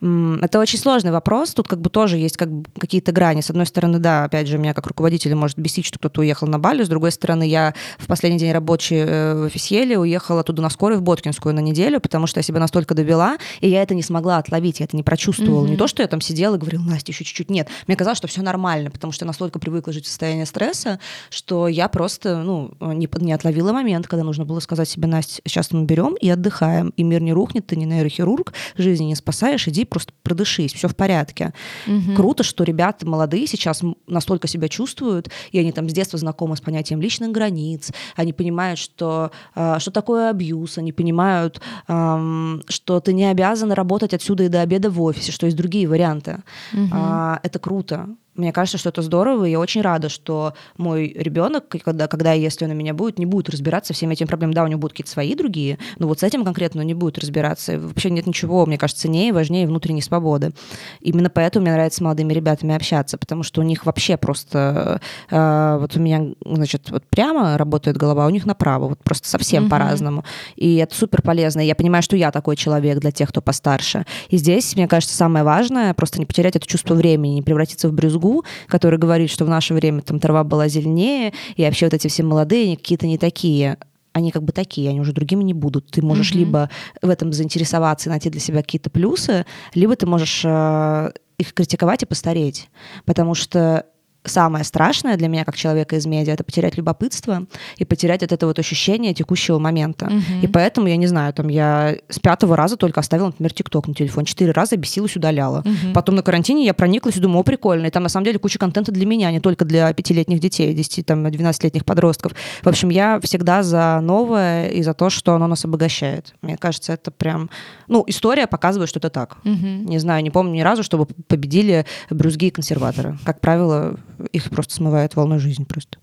Это очень сложный вопрос. Тут как бы тоже есть как бы какие-то грани. С одной стороны, да, опять же, меня как руководителя может бесить, что кто-то уехал на Бали. С другой стороны, я в последний день рабочий э, в офисьеле уехала туда на скорой в Боткинскую на неделю, потому что я себя настолько довела, и я это не смогла отловить, я это не прочувствовала. Mm-hmm. Не то, что я там сидела и говорила, Настя, еще чуть-чуть. Нет, мне казалось, что все нормально, потому что я настолько привыкла жить в состоянии стресса, что я просто ну, не, не отловила момент, когда нужно было сказать себе, Настя, сейчас мы берем и отдыхаем, и мир не рухнет, ты не нейрохирург, жизни не спасаешь, иди просто продышись, все в порядке. Угу. Круто, что ребята молодые сейчас настолько себя чувствуют, и они там с детства знакомы с понятием личных границ, они понимают, что, э, что такое абьюз, они понимают, что ты не обязан работать отсюда и до обеда в офисе, что есть другие варианты. Угу. Это круто. bruta Мне кажется, что это здорово, и я очень рада, что мой ребенок, когда, когда если он у меня будет, не будет разбираться всеми этими проблемами. Да, у него будут какие-то свои другие, но вот с этим конкретно он не будет разбираться. Вообще нет ничего, мне кажется, ценнее и важнее внутренней свободы. Именно поэтому мне нравится с молодыми ребятами общаться, потому что у них вообще просто... Э, вот у меня, значит, вот прямо работает голова, а у них направо, вот просто совсем mm-hmm. по-разному. И это супер полезно. И я понимаю, что я такой человек для тех, кто постарше. И здесь, мне кажется, самое важное просто не потерять это чувство времени, не превратиться в брюзгу Шойгу, который говорит, что в наше время там трава была зеленее, и вообще вот эти все молодые, они какие-то не такие они как бы такие, они уже другими не будут. Ты можешь mm-hmm. либо в этом заинтересоваться и найти для себя какие-то плюсы, либо ты можешь э, их критиковать и постареть. Потому что самое страшное для меня как человека из медиа это потерять любопытство и потерять от этого вот ощущение текущего момента. Угу. И поэтому, я не знаю, там я с пятого раза только оставила, например, ТикТок на телефон. Четыре раза бесилась, удаляла. Угу. Потом на карантине я прониклась и думаю, о, прикольно. И там на самом деле куча контента для меня, не только для пятилетних детей, 10, там, 12-летних подростков. В общем, я всегда за новое и за то, что оно нас обогащает. Мне кажется, это прям... Ну, история показывает, что это так. Угу. Не знаю, не помню ни разу, чтобы победили брюзги и консерваторы. Как правило, их просто смывает волной жизни просто.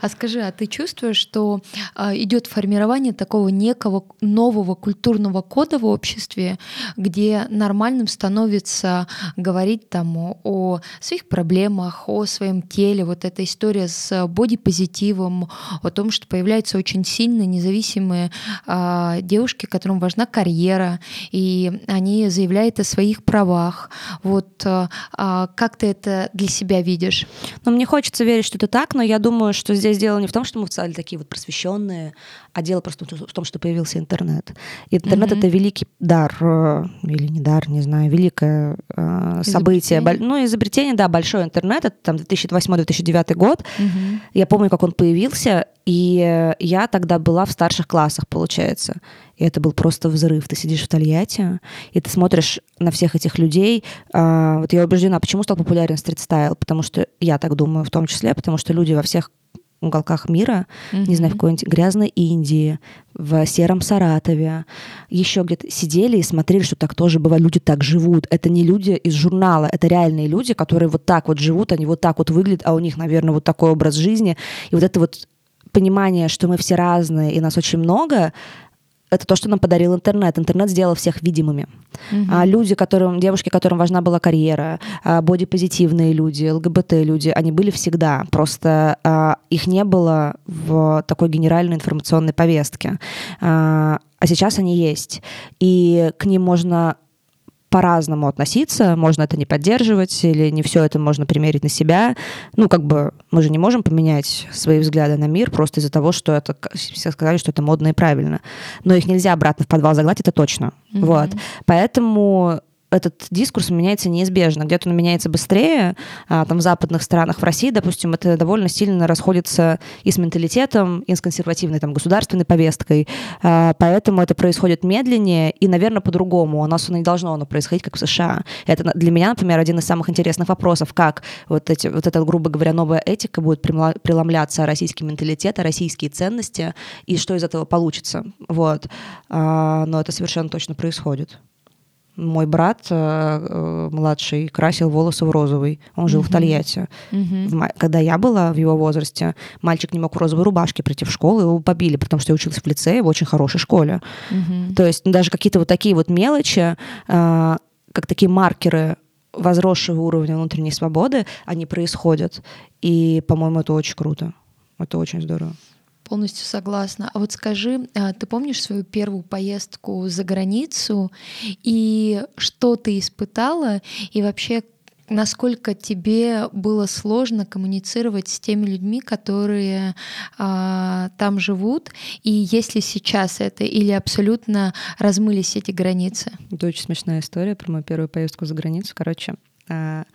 А скажи, а ты чувствуешь, что а, идет формирование такого некого нового культурного кода в обществе, где нормальным становится говорить там о, своих проблемах, о своем теле, вот эта история с бодипозитивом, о том, что появляются очень сильные независимые а, девушки, которым важна карьера, и они заявляют о своих правах. Вот а как ты это для себя видишь? Но мне хочется верить, что это так, но я думаю, что здесь дело не в том, что мы в стали такие вот просвещенные, а дело просто в том, что появился интернет. Интернет mm-hmm. это великий дар, э, или не дар, не знаю, великое э, событие. Ну, изобретение, да, большой интернет, это там 2008-2009 год. Mm-hmm. Я помню, как он появился, и я тогда была в старших классах, получается. И это был просто взрыв. Ты сидишь в Тольятти, и ты смотришь на всех этих людей. А, вот я убеждена, почему стал популярен стрит-стайл? Потому что, я так думаю, в том числе, потому что люди во всех уголках мира, mm-hmm. не знаю, в какой-нибудь грязной Индии, в сером Саратове, еще где-то сидели и смотрели, что так тоже бывает, люди так живут. Это не люди из журнала, это реальные люди, которые вот так вот живут, они вот так вот выглядят, а у них, наверное, вот такой образ жизни. И вот это вот понимание, что мы все разные и нас очень много, это то, что нам подарил интернет. Интернет сделал всех видимыми. Mm-hmm. А люди, которым, девушки, которым важна была карьера, а, бодипозитивные люди, ЛГБТ-люди, они были всегда. Просто а, их не было в такой генеральной информационной повестке. А, а сейчас они есть. И к ним можно по-разному относиться, можно это не поддерживать, или не все это можно примерить на себя. Ну, как бы мы же не можем поменять свои взгляды на мир просто из-за того, что это все сказали, что это модно и правильно. Но их нельзя обратно в подвал загнать, это точно. Mm-hmm. Вот. Поэтому этот дискурс меняется неизбежно. Где-то он меняется быстрее, а, там в западных странах, в России, допустим, это довольно сильно расходится и с менталитетом, и с консервативной там, государственной повесткой. А, поэтому это происходит медленнее и, наверное, по-другому. У нас оно не должно оно происходить, как в США. Это для меня, например, один из самых интересных вопросов, как вот, эти, вот эта, грубо говоря, новая этика будет преломляться российский менталитет, российские ценности, и что из этого получится. Вот. А, но это совершенно точно происходит мой брат э, э, младший красил волосы в розовый. Он жил uh-huh. в Тольятти. Uh-huh. Когда я была в его возрасте, мальчик не мог в розовой рубашке прийти в школу, его побили, потому что я училась в лицее в очень хорошей школе. Uh-huh. То есть даже какие-то вот такие вот мелочи, э, как такие маркеры возросшего уровня внутренней свободы, они происходят. И, по-моему, это очень круто. Это очень здорово. Полностью согласна. А вот скажи, а, ты помнишь свою первую поездку за границу и что ты испытала и вообще насколько тебе было сложно коммуницировать с теми людьми, которые а, там живут, и есть ли сейчас это, или абсолютно размылись эти границы? Это очень смешная история про мою первую поездку за границу. Короче, а,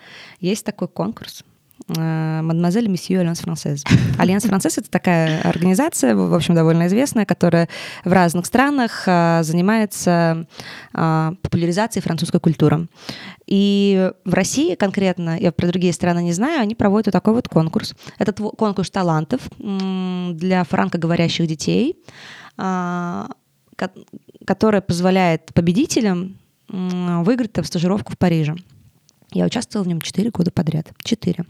есть такой конкурс Э, Mademoiselle Monsieur Alliance Française. Alliance Française — это такая организация, в общем, довольно известная, которая в разных странах э, занимается э, популяризацией французской культуры. И в России конкретно, я про другие страны не знаю, они проводят вот такой вот конкурс. Этот конкурс талантов для франкоговорящих детей, который позволяет победителям выиграть там стажировку в Париже. Я участвовала в нем 4 года подряд. 4.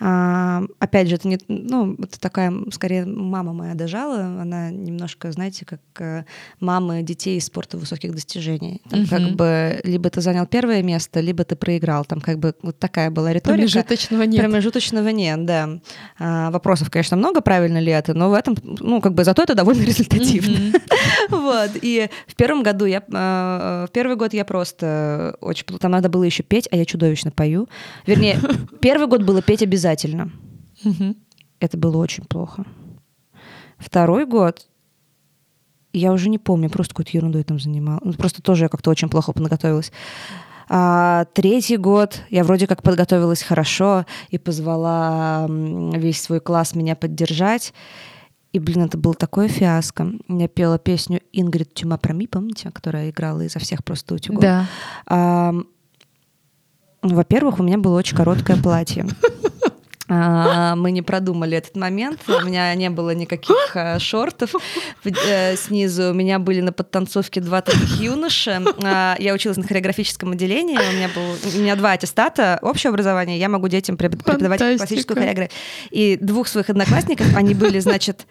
А, опять же, это не, ну, это такая, скорее, мама моя дожала. Она немножко, знаете, как э, мамы детей из спорта высоких достижений. Там, угу. как бы либо ты занял первое место, либо ты проиграл. Там как бы вот такая была риторика. Промежуточного нет. Промежуточного нет, да. А, вопросов, конечно, много, правильно ли это, но в этом, ну, как бы зато это довольно результативно. Вот. И в первом году я, э, в первый год я просто очень... Там надо было еще петь, а я чудовищно пою. Вернее, первый год было петь обязательно. Это было очень плохо. Второй год я уже не помню, просто какой-то ерундой там занималась. Ну, просто тоже я как-то очень плохо подготовилась. А третий год я вроде как подготовилась хорошо и позвала весь свой класс меня поддержать. И, блин, это было такое фиаско. Я пела песню Ингрид Тюма Проми, помните, которая играла изо всех просто утюгов? Да. А, во-первых, у меня было очень короткое платье. А, мы не продумали этот момент. У меня не было никаких а, шортов э, снизу. У меня были на подтанцовке два таких юноши. А, я училась на хореографическом отделении. У меня, был, у меня два аттестата общее образование. Я могу детям преподавать Фантастика. классическую хореографию. И двух своих одноклассников, они были, значит,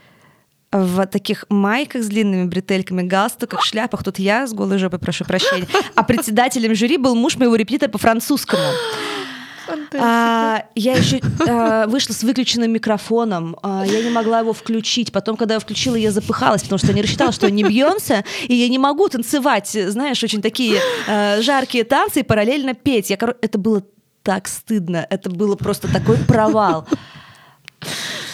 в таких майках с длинными бретельками, галстуках, шляпах. Тут я с голой жопой, прошу прощения. А председателем жюри был муж моего репетитора по французскому. А, я еще а, вышла с выключенным микрофоном. А, я не могла его включить. Потом, когда я включила, я запыхалась, потому что я не рассчитала, что не Бьонсе, и я не могу танцевать, знаешь, очень такие а, жаркие танцы и параллельно петь. Я, это было так стыдно. Это было просто такой провал.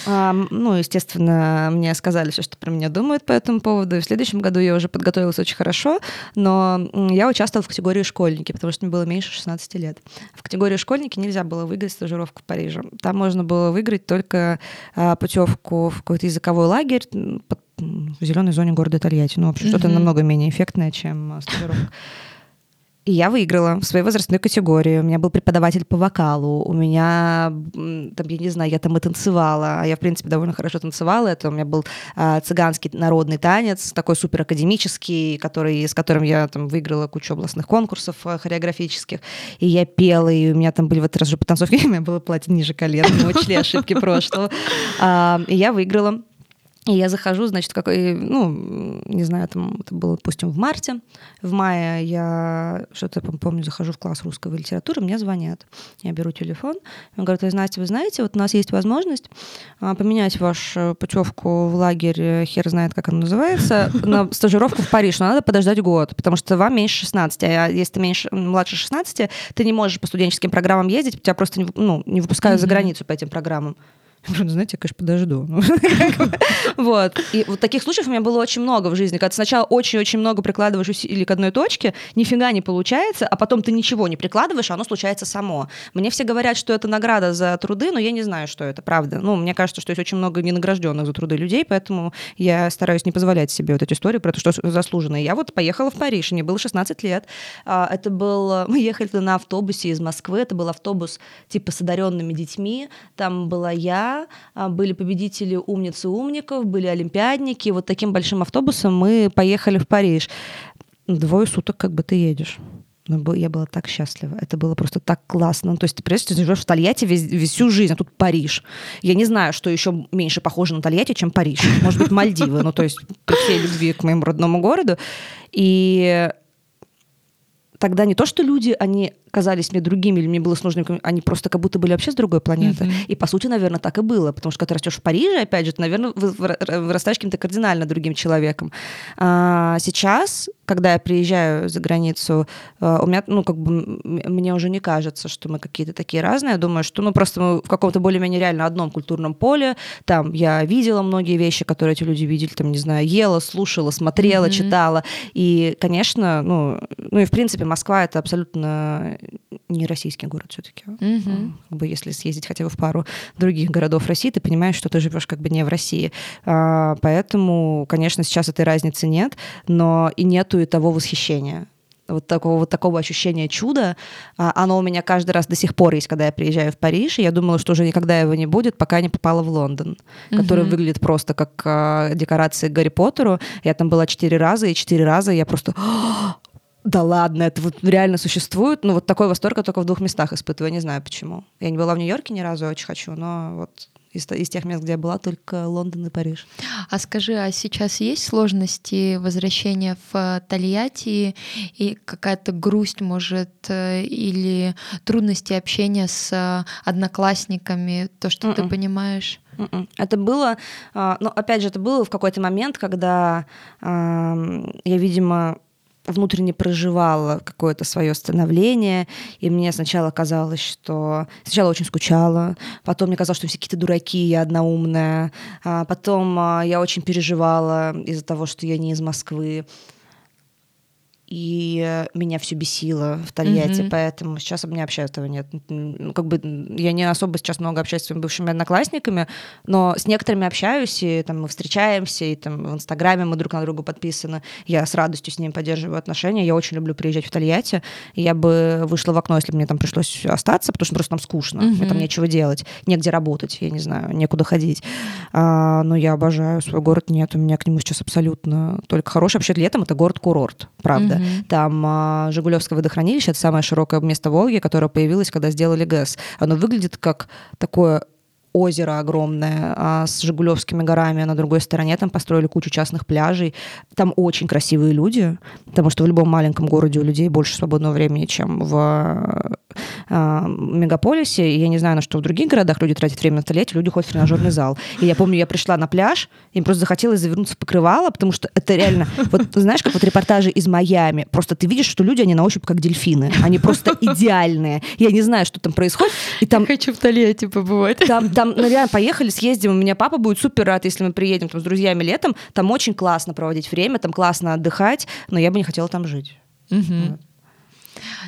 Ну, естественно, мне сказали все, что про меня думают по этому поводу. И в следующем году я уже подготовилась очень хорошо, но я участвовала в категории школьники, потому что мне было меньше 16 лет. В категории школьники нельзя было выиграть стажировку в Париже. Там можно было выиграть только а, путевку в какой-то языковой лагерь в зеленой зоне города Тольятти. Ну, в общем, mm-hmm. что-то намного менее эффектное, чем а, стажировка. И я выиграла в своей возрастной категории. У меня был преподаватель по вокалу. У меня, там, я не знаю, я там и танцевала. А я, в принципе, довольно хорошо танцевала. Это у меня был а, цыганский народный танец, такой супер академический, который, с которым я там выиграла кучу областных конкурсов а, хореографических. И я пела, и у меня там были в этот раз же потанцовки, у меня было платье ниже колен. Мы учли ошибки прошлого. А, и я выиграла. И я захожу, значит, какой, ну, не знаю, там это было, допустим, в марте. В мае я что-то помню, захожу в класс русской литературы, мне звонят. Я беру телефон, он говорит, вы знаете, вы знаете, вот у нас есть возможность а, поменять вашу путевку в лагерь, э, хер знает, как он называется, на стажировку в Париж, но надо подождать год, потому что вам меньше 16, а если ты меньше, младше 16, ты не можешь по студенческим программам ездить, тебя просто не, ну, не выпускают mm-hmm. за границу по этим программам. Знаете, я, конечно, подожду. Вот. И вот таких случаев у меня было очень много в жизни, когда сначала очень-очень много прикладываешь усилий к одной точке, нифига не получается, а потом ты ничего не прикладываешь, а оно случается само. Мне все говорят, что это награда за труды, но я не знаю, что это, правда. Ну, мне кажется, что есть очень много ненагражденных за труды людей, поэтому я стараюсь не позволять себе вот эту историю про то, что заслуженно. Я вот поехала в Париж, мне было 16 лет. А, это был... Мы ехали на автобусе из Москвы, это был автобус типа с одаренными детьми, там была я, а, были победители умницы умников, были олимпиадники. Вот таким большим автобусом мы поехали в Париж. Двое суток как бы ты едешь. Но я была так счастлива. Это было просто так классно. Ну, то есть ты представляешь, ты живешь в Тольятти весь, весь всю жизнь, а тут Париж. Я не знаю, что еще меньше похоже на Тольятти, чем Париж. Может быть, Мальдивы. Ну, то есть при всей любви к моему родному городу. И тогда не то, что люди, они казались мне другими, или мне было сложно, они просто как будто были вообще с другой планеты. Mm-hmm. И, по сути, наверное, так и было. Потому что, когда ты растешь в Париже, опять же, ты, наверное, вырастаешь каким-то кардинально другим человеком. А сейчас, когда я приезжаю за границу, а, у меня, ну, как бы, мне уже не кажется, что мы какие-то такие разные. Я думаю, что, ну, просто мы в каком-то более-менее реально одном культурном поле. Там я видела многие вещи, которые эти люди видели, там, не знаю, ела, слушала, смотрела, mm-hmm. читала. И, конечно, ну, ну и, в принципе, Москва — это абсолютно не российский город все-таки. Угу. Как бы если съездить хотя бы в пару других городов России, ты понимаешь, что ты живешь как бы не в России. А, поэтому, конечно, сейчас этой разницы нет, но и нету и того восхищения вот такого, вот такого ощущения чуда, а, оно у меня каждый раз до сих пор есть, когда я приезжаю в Париж, и я думала, что уже никогда его не будет, пока не попала в Лондон, mm-hmm. который выглядит просто как а, декорации к Гарри Поттеру. Я там была четыре раза, и четыре раза я просто да ладно, это вот реально существует. Ну, вот такой восторг я только в двух местах испытываю, не знаю почему. Я не была в Нью-Йорке ни разу, очень хочу, но вот из, из тех мест, где я была, только Лондон и Париж. А скажи, а сейчас есть сложности возвращения в Тольятти и какая-то грусть, может, э, или трудности общения с одноклассниками, то, что Mm-mm. ты м-м. понимаешь? М-м. Это было, а, ну, опять же, это было в какой-то момент, когда я, видимо, внутренне проживала какое-то свое становление, и мне сначала казалось, что... Сначала очень скучала, потом мне казалось, что все какие-то дураки, я одна умная, а потом а, я очень переживала из-за того, что я не из Москвы, и меня все бесило в Тольятти, mm-hmm. поэтому сейчас у меня вообще этого нет. Ну, как бы я не особо сейчас много общаюсь с своими бывшими одноклассниками, но с некоторыми общаюсь, и там мы встречаемся, и там в Инстаграме мы друг на друга подписаны. Я с радостью с ними поддерживаю отношения. Я очень люблю приезжать в Тольятти. Я бы вышла в окно, если бы мне там пришлось остаться, потому что просто там скучно. Mm-hmm. Мне там нечего делать, негде работать, я не знаю, некуда ходить. А, но я обожаю свой город. Нет, у меня к нему сейчас абсолютно только хороший. Вообще летом это город-курорт, правда. Mm-hmm там а, Жигулевское водохранилище, это самое широкое место Волги, которое появилось, когда сделали ГЭС. Оно выглядит как такое озеро огромное а, с Жигулевскими горами, а на другой стороне там построили кучу частных пляжей. Там очень красивые люди, потому что в любом маленьком городе у людей больше свободного времени, чем в а, мегаполисе. И я не знаю, на что в других городах люди тратят время на туалете, люди ходят в тренажерный зал. И я помню, я пришла на пляж, им просто захотелось завернуться в покрывало, потому что это реально... Вот знаешь, как вот репортажи из Майами. Просто ты видишь, что люди, они на ощупь как дельфины. Они просто идеальные. Я не знаю, что там происходит. И там... Я хочу в Тольятти побывать. Там, там, ну реально, поехали, съездим. У меня папа будет супер рад, если мы приедем там, с друзьями летом. Там очень классно проводить время, там классно отдыхать, но я бы не хотела там жить. Угу. Вот.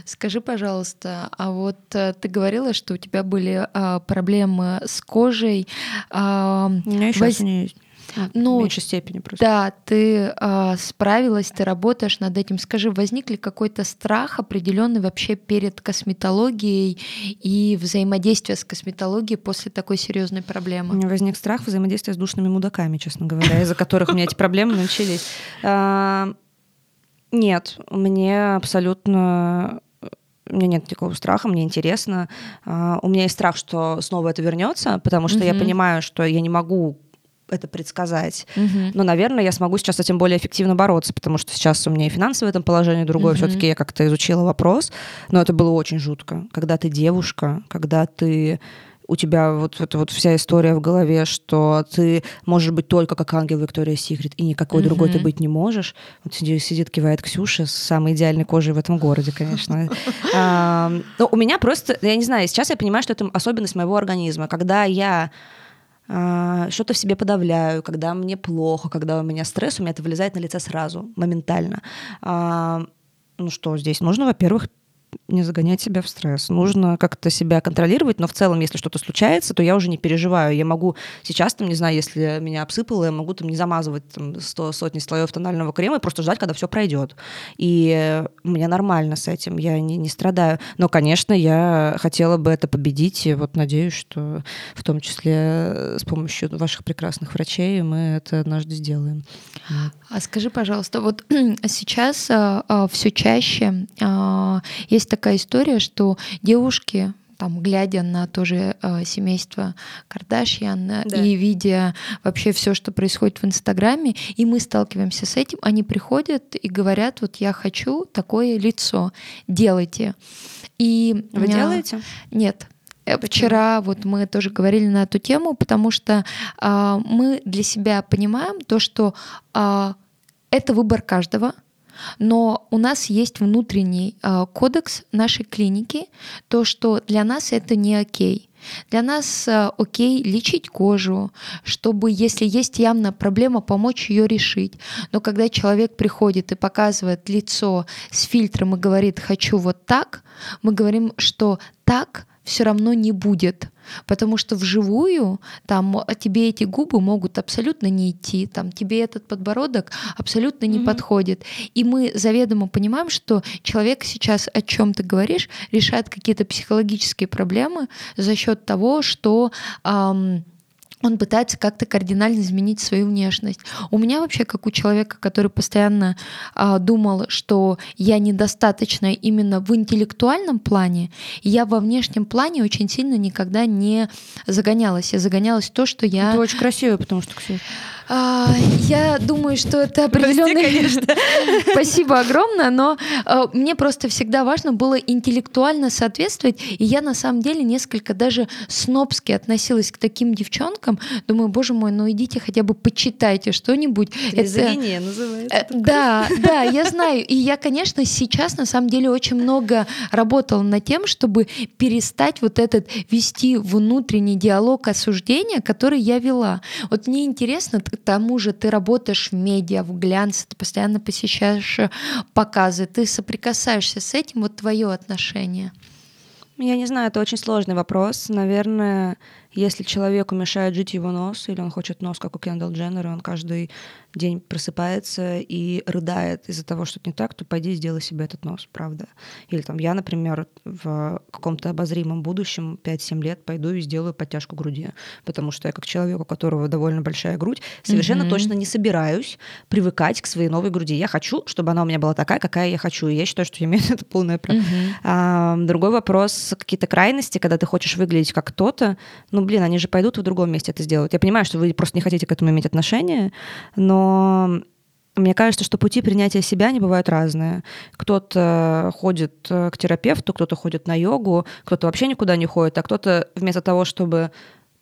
Скажи, пожалуйста, а вот э, ты говорила, что у тебя были а, проблемы с кожей. А, у меня еще воз... есть. Ну, в меньшей степени просто. Да, ты э, справилась, ты работаешь над этим. Скажи, возник ли какой-то страх определенный вообще перед косметологией и взаимодействие с косметологией после такой серьезной проблемы? У меня возник страх взаимодействия с душными мудаками, честно говоря, из-за которых у меня эти проблемы начались. А, нет, мне абсолютно у меня нет никакого страха, мне интересно. Uh, у меня есть страх, что снова это вернется, потому что mm-hmm. я понимаю, что я не могу это предсказать. Mm-hmm. Но, наверное, я смогу сейчас с этим более эффективно бороться, потому что сейчас у меня и финансовое этом положение другое. Mm-hmm. Все-таки я как-то изучила вопрос, но это было очень жутко. Когда ты девушка, когда ты у тебя вот эта вот вся история в голове, что ты можешь быть только как ангел Виктория Секрет, и никакой mm-hmm. другой ты быть не можешь. Вот сидит, сидит, кивает Ксюша с самой идеальной кожей в этом городе, конечно. Но у меня просто, я не знаю, сейчас я понимаю, что это особенность моего организма. Когда я а, что-то в себе подавляю, когда мне плохо, когда у меня стресс, у меня это вылезает на лице сразу, моментально. А, ну что здесь? Нужно, во-первых, не загонять себя в стресс. Нужно как-то себя контролировать, но в целом, если что-то случается, то я уже не переживаю. Я могу сейчас, там, не знаю, если меня обсыпало, я могу там не замазывать там, сто, сотни слоев тонального крема и просто ждать, когда все пройдет. И мне нормально с этим, я не, не страдаю. Но, конечно, я хотела бы это победить, и вот надеюсь, что в том числе с помощью ваших прекрасных врачей мы это однажды сделаем. А скажи, пожалуйста, вот сейчас а, а, все чаще а, есть такая история, что девушки там, глядя на тоже э, семейство Кардашьян да. и видя вообще все, что происходит в Инстаграме, и мы сталкиваемся с этим, они приходят и говорят, вот я хочу такое лицо, делайте. И вы делаете? Нет. Э, Почему? Вчера вот мы тоже говорили на эту тему, потому что э, мы для себя понимаем то, что э, это выбор каждого, но у нас есть внутренний э, кодекс нашей клиники, то, что для нас это не окей. Для нас э, окей лечить кожу, чтобы, если есть явно проблема, помочь ее решить. Но когда человек приходит и показывает лицо с фильтром и говорит «хочу вот так», мы говорим, что так все равно не будет. Потому что вживую там тебе эти губы могут абсолютно не идти, там тебе этот подбородок абсолютно не mm-hmm. подходит. И мы заведомо понимаем, что человек сейчас о чем ты говоришь решает какие-то психологические проблемы за счет того, что эм, он пытается как-то кардинально изменить свою внешность. У меня вообще, как у человека, который постоянно а, думал, что я недостаточно именно в интеллектуальном плане, я во внешнем плане очень сильно никогда не загонялась. Я загонялась то, что я... Ты очень красивая, потому что, Ксюша. А, я думаю, что это определенный... Спасибо огромное, но а, мне просто всегда важно было интеллектуально соответствовать, и я на самом деле несколько даже снобски относилась к таким девчонкам. Думаю, боже мой, ну идите хотя бы почитайте что-нибудь. Мизогиния называется. Э, да, да, я знаю. И я, конечно, сейчас на самом деле очень много работала над тем, чтобы перестать вот этот вести внутренний диалог осуждения, который я вела. Вот мне интересно, к тому же ты работаешь в медиа, в глянце, ты постоянно посещаешь э, показы, ты соприкасаешься с этим, вот твое отношение. Я не знаю, это очень сложный вопрос. Наверное, если человеку мешает жить его нос, или он хочет нос, как у Кендалл Дженнер, и он каждый день просыпается и рыдает из-за того, что это не так, то пойди сделай себе этот нос, правда. Или там я, например, в каком-то обозримом будущем 5-7 лет пойду и сделаю подтяжку груди, потому что я как человек, у которого довольно большая грудь, совершенно mm-hmm. точно не собираюсь привыкать к своей новой груди. Я хочу, чтобы она у меня была такая, какая я хочу, и я считаю, что я имею это полное право. Mm-hmm. А, другой вопрос, какие-то крайности, когда ты хочешь выглядеть как кто-то, ну, блин, они же пойдут в другом месте это сделают. Я понимаю, что вы просто не хотите к этому иметь отношение, но мне кажется, что пути принятия себя не бывают разные. Кто-то ходит э, к терапевту, кто-то ходит на йогу, кто-то вообще никуда не ходит, а кто-то вместо того, чтобы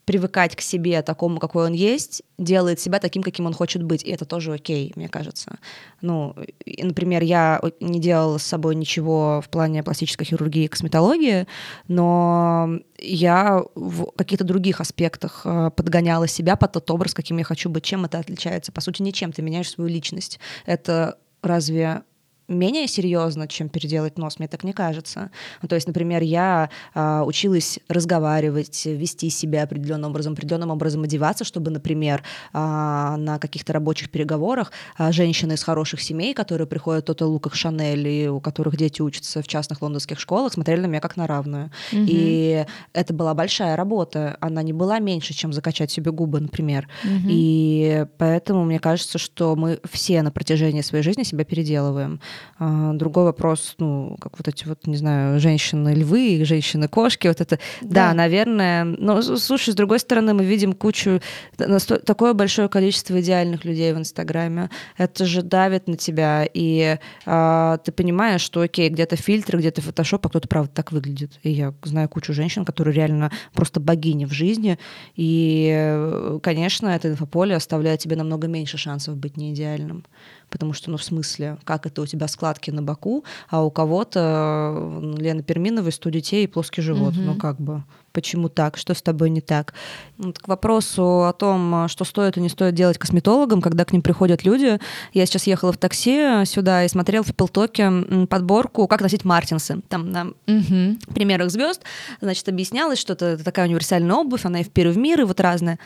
привыкать к себе такому, какой он есть, делает себя таким, каким он хочет быть. И это тоже окей, мне кажется. Ну, и, например, я не делала с собой ничего в плане пластической хирургии и косметологии, но я в каких-то других аспектах э, подгоняла себя под тот образ, каким я хочу быть. Чем это отличается? По сути, ничем. Ты меняешь свою личность. Это разве менее серьезно, чем переделать нос, мне так не кажется. Ну, то есть, например, я э, училась разговаривать, вести себя определенным образом, определенным образом одеваться, чтобы, например, э, на каких-то рабочих переговорах э, женщины из хороших семей, которые приходят от луках Шанель, и у которых дети учатся в частных лондонских школах, смотрели на меня как на равную. Mm-hmm. И это была большая работа, она не была меньше, чем закачать себе губы, например. Mm-hmm. И поэтому мне кажется, что мы все на протяжении своей жизни себя переделываем. А, другой вопрос, ну, как вот эти вот, не знаю, женщины-львы, женщины-кошки, вот это, да. да, наверное. Но, слушай, с другой стороны, мы видим кучу, такое большое количество идеальных людей в Инстаграме. Это же давит на тебя, и а, ты понимаешь, что, окей, где-то фильтры, где-то фотошоп, а кто-то, правда, так выглядит. И я знаю кучу женщин, которые реально просто богини в жизни, и, конечно, это инфополе оставляет тебе намного меньше шансов быть не идеальным потому что, ну, в смысле, как это у тебя складки на боку, а у кого-то Лена Перминова 100 детей и плоский живот. Угу. Ну, как бы, почему так, что с тобой не так. Вот к вопросу о том, что стоит и не стоит делать косметологам, когда к ним приходят люди. Я сейчас ехала в такси сюда и смотрела в Пилтоке подборку «Как носить мартинсы». Там на угу. примерах звезд, значит, объяснялось, что это такая универсальная обувь, она и в первый в мир, и вот разная.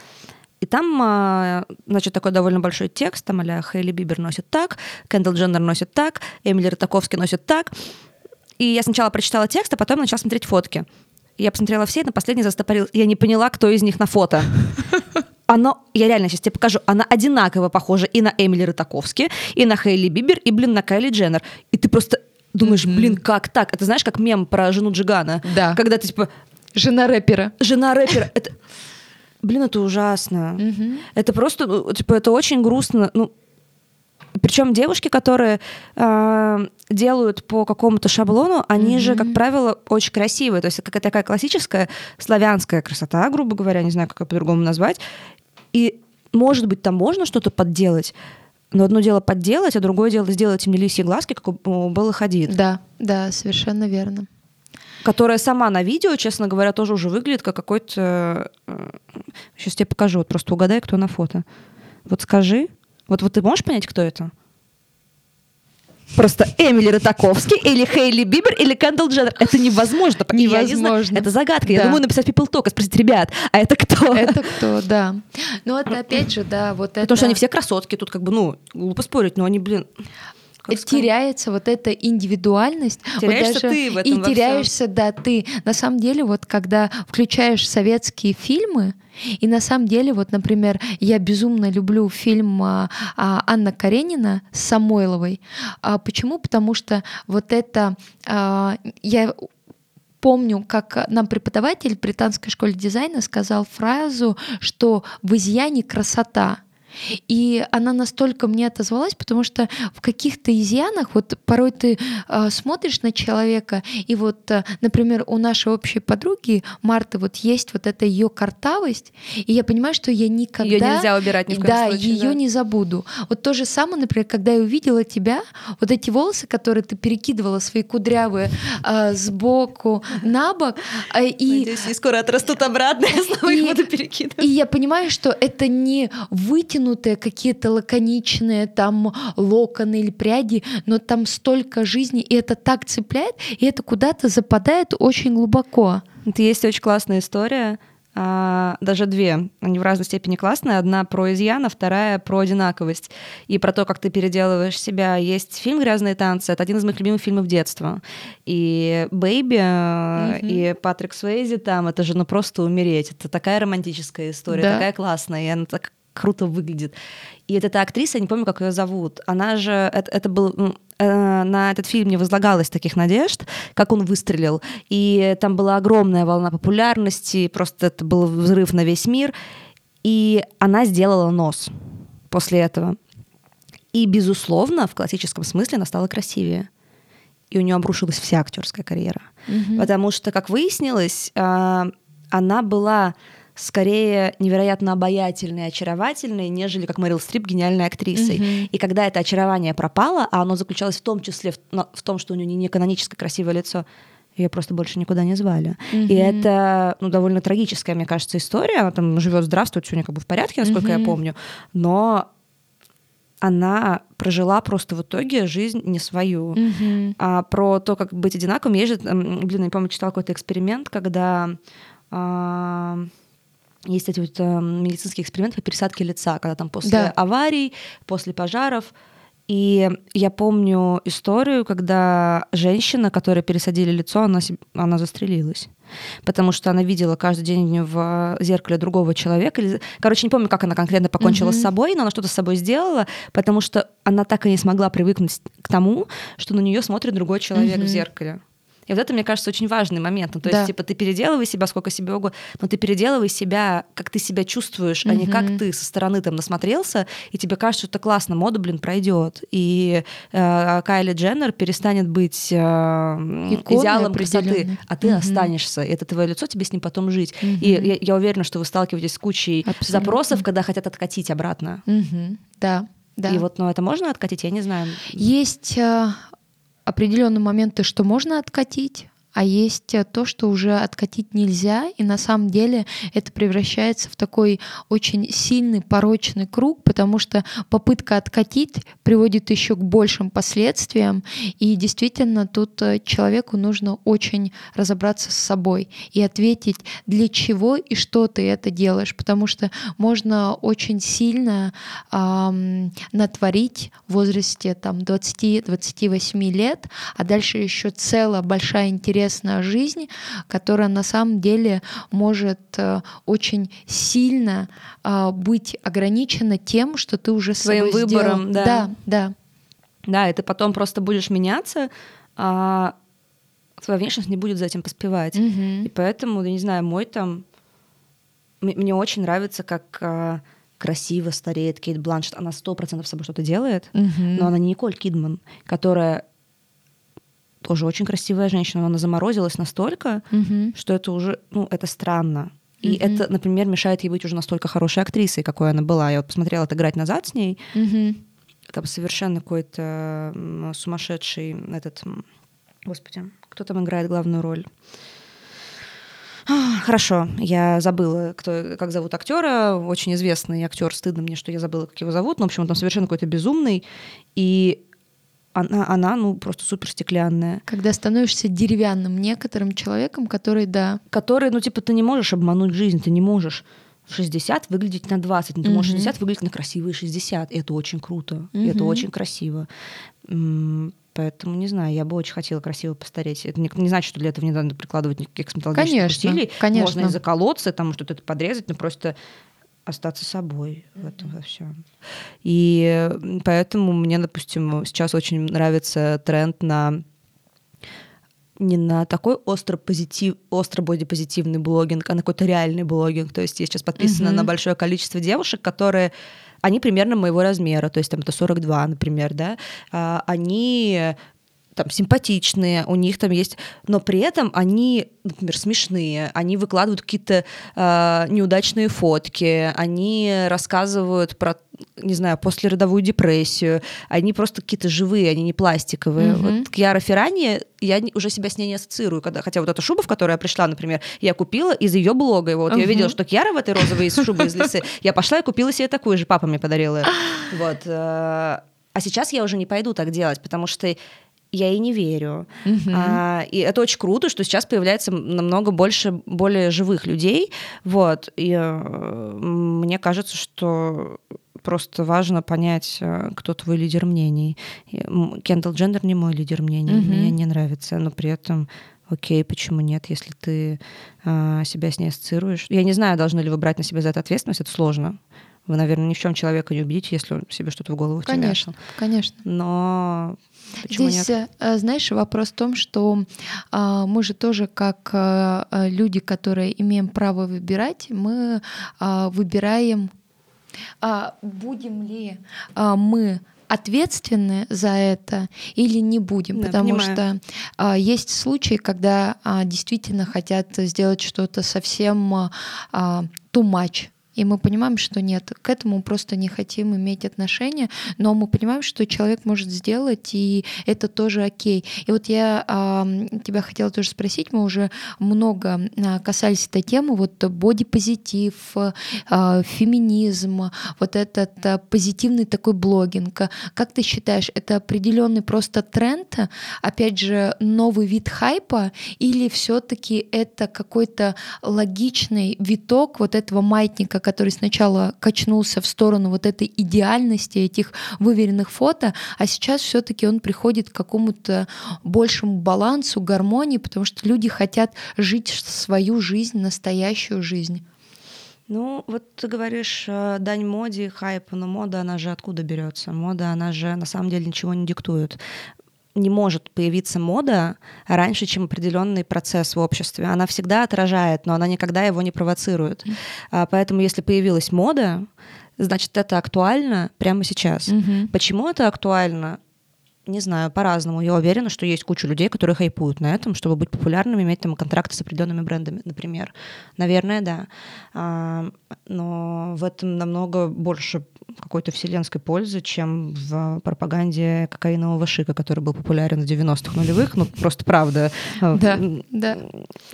И там, а, значит, такой довольно большой текст, там а Хейли Бибер носит так, Кендалл Дженнер носит так, Эмили Ротаковский носит так. И я сначала прочитала текст, а потом начала смотреть фотки. Я посмотрела все, и на последний застопорил. Я не поняла, кто из них на фото. Оно, я реально сейчас тебе покажу, она одинаково похожа и на Эмили Ротаковски, и на Хейли Бибер, и, блин, на Кайли Дженнер. И ты просто думаешь, mm-hmm. блин, как так? Это знаешь, как мем про жену Джигана? Да. Когда ты типа... Жена рэпера. Жена рэпера. Это... Блин, это ужасно. Угу. Это просто, ну, типа, это очень грустно. Ну, причем девушки, которые э, делают по какому-то шаблону, они mm-hmm. же, как правило, очень красивые. То есть какая-то такая классическая славянская красота, грубо говоря, не знаю, как ее по-другому назвать. И, может быть, там можно что-то подделать, но одно дело подделать, а другое дело сделать им лисьи глазки, как у Беллы Хадид. Да, да, совершенно верно которая сама на видео, честно говоря, тоже уже выглядит как какой-то... Сейчас э, тебе покажу, вот просто угадай, кто на фото. Вот скажи, вот, вот ты можешь понять, кто это? Просто Эмили Ротаковский или Хейли Бибер или Кэндалл Дженнер. Это невозможно. Невозможно. Не это загадка. Да. Я думаю написать People Talk и спросить, ребят, а это кто? Это кто, да. Ну это опять же, да, вот это... Потому что они все красотки, тут как бы, ну, глупо спорить, но они, блин теряется вот эта индивидуальность. Теряешься вот даже, ты в этом И теряешься, да, ты. На самом деле, вот когда включаешь советские фильмы, и на самом деле, вот, например, я безумно люблю фильм а, а, Анна Каренина с Самойловой. А, почему? Потому что вот это а, я помню, как нам преподаватель в британской школе дизайна сказал фразу, что в изъяне красота. И она настолько мне отозвалась, потому что в каких-то изъянах, вот порой ты э, смотришь на человека, и вот, э, например, у нашей общей подруги Марты вот есть вот эта ее картавость, и я понимаю, что я никогда... Ее нельзя убирать ни в коем Да, случае, ее да. не забуду. Вот то же самое, например, когда я увидела тебя, вот эти волосы, которые ты перекидывала свои кудрявые э, сбоку на бок, э, и... Надеюсь, и скоро отрастут обратно, я снова их буду перекидывать. И я понимаю, что это не вытянуть вытянутые, какие-то лаконичные там локоны или пряди, но там столько жизни, и это так цепляет, и это куда-то западает очень глубоко. Это есть очень классная история, а, даже две, они в разной степени классные. Одна про изъян, а вторая про одинаковость и про то, как ты переделываешь себя. Есть фильм «Грязные танцы», это один из моих любимых фильмов детства. И «Бэйби» mm-hmm. и Патрик Суэйзи там, это же ну просто умереть. Это такая романтическая история, да. такая классная, и она так круто выглядит. И вот эта актриса, я не помню, как ее зовут, она же, это, это был э, на этот фильм не возлагалось таких надежд, как он выстрелил. И там была огромная волна популярности, просто это был взрыв на весь мир. И она сделала нос после этого. И, безусловно, в классическом смысле она стала красивее. И у нее обрушилась вся актерская карьера. Mm-hmm. Потому что, как выяснилось, э, она была скорее невероятно обаятельной и очаровательной, нежели, как Мэрил Стрип, гениальной актрисой. Mm-hmm. И когда это очарование пропало, а оно заключалось в том числе в, в том, что у нее не каноническое красивое лицо, ее просто больше никуда не звали. Mm-hmm. И это ну, довольно трагическая, мне кажется, история. Она там живет, здравствует, все у нее как бы в порядке, насколько mm-hmm. я помню. Но она прожила просто в итоге жизнь не свою. Mm-hmm. А про то, как быть одинаковым, есть же, блин, я помню, читала какой-то эксперимент, когда а, есть эти вот э, медицинские эксперименты по пересадке лица, когда там после да. аварий, после пожаров. И я помню историю, когда женщина, которой пересадили лицо, она, она застрелилась. Потому что она видела каждый день в зеркале другого человека. Короче, не помню, как она конкретно покончила mm-hmm. с собой, но она что-то с собой сделала, потому что она так и не смогла привыкнуть к тому, что на нее смотрит другой человек mm-hmm. в зеркале. И вот это, мне кажется, очень важный момент. Ну, то да. есть, типа, ты переделывай себя сколько себе угодно, но ты переделывай себя, как ты себя чувствуешь, угу. а не как ты со стороны там насмотрелся, и тебе кажется, что это классно, мода, блин, пройдет. И э, Кайли Дженнер перестанет быть э, идеалом красоты, а ты угу. останешься. И это твое лицо, тебе с ним потом жить. Угу. И я, я уверена, что вы сталкиваетесь с кучей Абсолютно. запросов, когда хотят откатить обратно. Угу. Да. Да. И вот, ну, это можно откатить, я не знаю. Есть э, определенные моменты, что можно откатить, а есть э, то, что уже откатить нельзя, и на самом деле это превращается в такой очень сильный порочный круг, потому что попытка откатить приводит еще к большим последствиям, и действительно тут э, человеку нужно очень разобраться с собой и ответить, для чего и что ты это делаешь, потому что можно очень сильно эм, натворить в возрасте там 20-28 лет, а дальше еще целая большая интересная интересная жизнь, которая на самом деле может э, очень сильно а, быть ограничена тем, что ты уже своим выбором, сделал. да. Да, да. Да, и ты потом просто будешь меняться, а твоя внешность не будет за этим поспевать. Угу. И поэтому, я не знаю, мой там... Мне очень нравится, как а, красиво стареет Кейт Бланшет. Она сто процентов с собой что-то делает, угу. но она не Николь Кидман, которая тоже очень красивая женщина, но она заморозилась настолько, mm-hmm. что это уже, ну, это странно. И mm-hmm. это, например, мешает ей быть уже настолько хорошей актрисой, какой она была. Я вот посмотрела отыграть назад с ней. Mm-hmm. Там совершенно какой-то сумасшедший этот... Господи, кто там играет главную роль? Хорошо, я забыла, кто, как зовут актера. Очень известный актер. Стыдно мне, что я забыла, как его зовут. Но, в общем, он там совершенно какой-то безумный. И она, она ну, просто супер стеклянная. Когда становишься деревянным некоторым человеком, который, да... Который, ну, типа, ты не можешь обмануть жизнь, ты не можешь в 60 выглядеть на 20, но ты можешь 60 выглядеть на красивые 60. И это очень круто, и это очень красиво. Поэтому, не знаю, я бы очень хотела красиво постареть. Это не, не значит, что для этого не надо прикладывать никаких косметологических конечно, усилий. Конечно. Можно и заколоться, там что-то подрезать, но просто остаться собой в этом во всем. И поэтому мне, допустим, сейчас очень нравится тренд на не на такой остро позитив, остро бодипозитивный блогинг, а на какой-то реальный блогинг. То есть я сейчас подписана mm-hmm. на большое количество девушек, которые они примерно моего размера, то есть там это 42, например, да, а, они там симпатичные, у них там есть, но при этом они, например, смешные, они выкладывают какие-то э, неудачные фотки, они рассказывают про не знаю, послеродовую депрессию. Они просто какие-то живые, они не пластиковые. Mm-hmm. Вот Кьяра Феррани, я уже себя с ней не ассоциирую. Когда, хотя вот эта шуба, в которую я пришла, например, я купила из ее блога. Вот uh-huh. я видела, что Кьяра в этой розовой из шубы из лисы. Я пошла и купила себе такую же. Папа мне подарил ее. Вот. Э, а сейчас я уже не пойду так делать, потому что я ей не верю. Uh-huh. А, и это очень круто, что сейчас появляется намного больше более живых людей. Вот. И э, мне кажется, что просто важно понять, э, кто твой лидер мнений. Кендалл Джендер не мой лидер мнений, uh-huh. мне не нравится, но при этом окей, почему нет, если ты э, себя с ней ассоциируешь. Я не знаю, должны ли вы брать на себя за это ответственность, это сложно. Вы, наверное, ни в чем человека не убедите, если он себе что-то в голову Конечно, конечно. Но Почему Здесь, нет? Э, знаешь, вопрос в том, что а, мы же тоже как а, люди, которые имеем право выбирать, мы а, выбираем, а, будем ли а, мы ответственны за это или не будем, да, потому понимаю. что а, есть случаи, когда а, действительно хотят сделать что-то совсем а, too much и мы понимаем, что нет, к этому просто не хотим иметь отношения, но мы понимаем, что человек может сделать, и это тоже окей. И вот я а, тебя хотела тоже спросить, мы уже много а, касались этой темы, вот бодипозитив, а, феминизм, вот этот а, позитивный такой блогинг. Как ты считаешь, это определенный просто тренд, опять же, новый вид хайпа, или все-таки это какой-то логичный виток вот этого маятника, который сначала качнулся в сторону вот этой идеальности этих выверенных фото, а сейчас все-таки он приходит к какому-то большему балансу, гармонии, потому что люди хотят жить свою жизнь, настоящую жизнь. Ну, вот ты говоришь, э, дань моде, хайпу, но мода, она же откуда берется? Мода, она же на самом деле ничего не диктует не может появиться мода раньше, чем определенный процесс в обществе. Она всегда отражает, но она никогда его не провоцирует. Mm-hmm. Поэтому если появилась мода, значит, это актуально прямо сейчас. Mm-hmm. Почему это актуально? Не знаю, по-разному. Я уверена, что есть куча людей, которые хайпуют на этом, чтобы быть популярными, иметь там контракты с определенными брендами, например. Наверное, да. А, но в этом намного больше какой-то вселенской пользы, чем в пропаганде кокаинового шика, который был популярен в 90-х нулевых. Ну, просто правда. Да, да.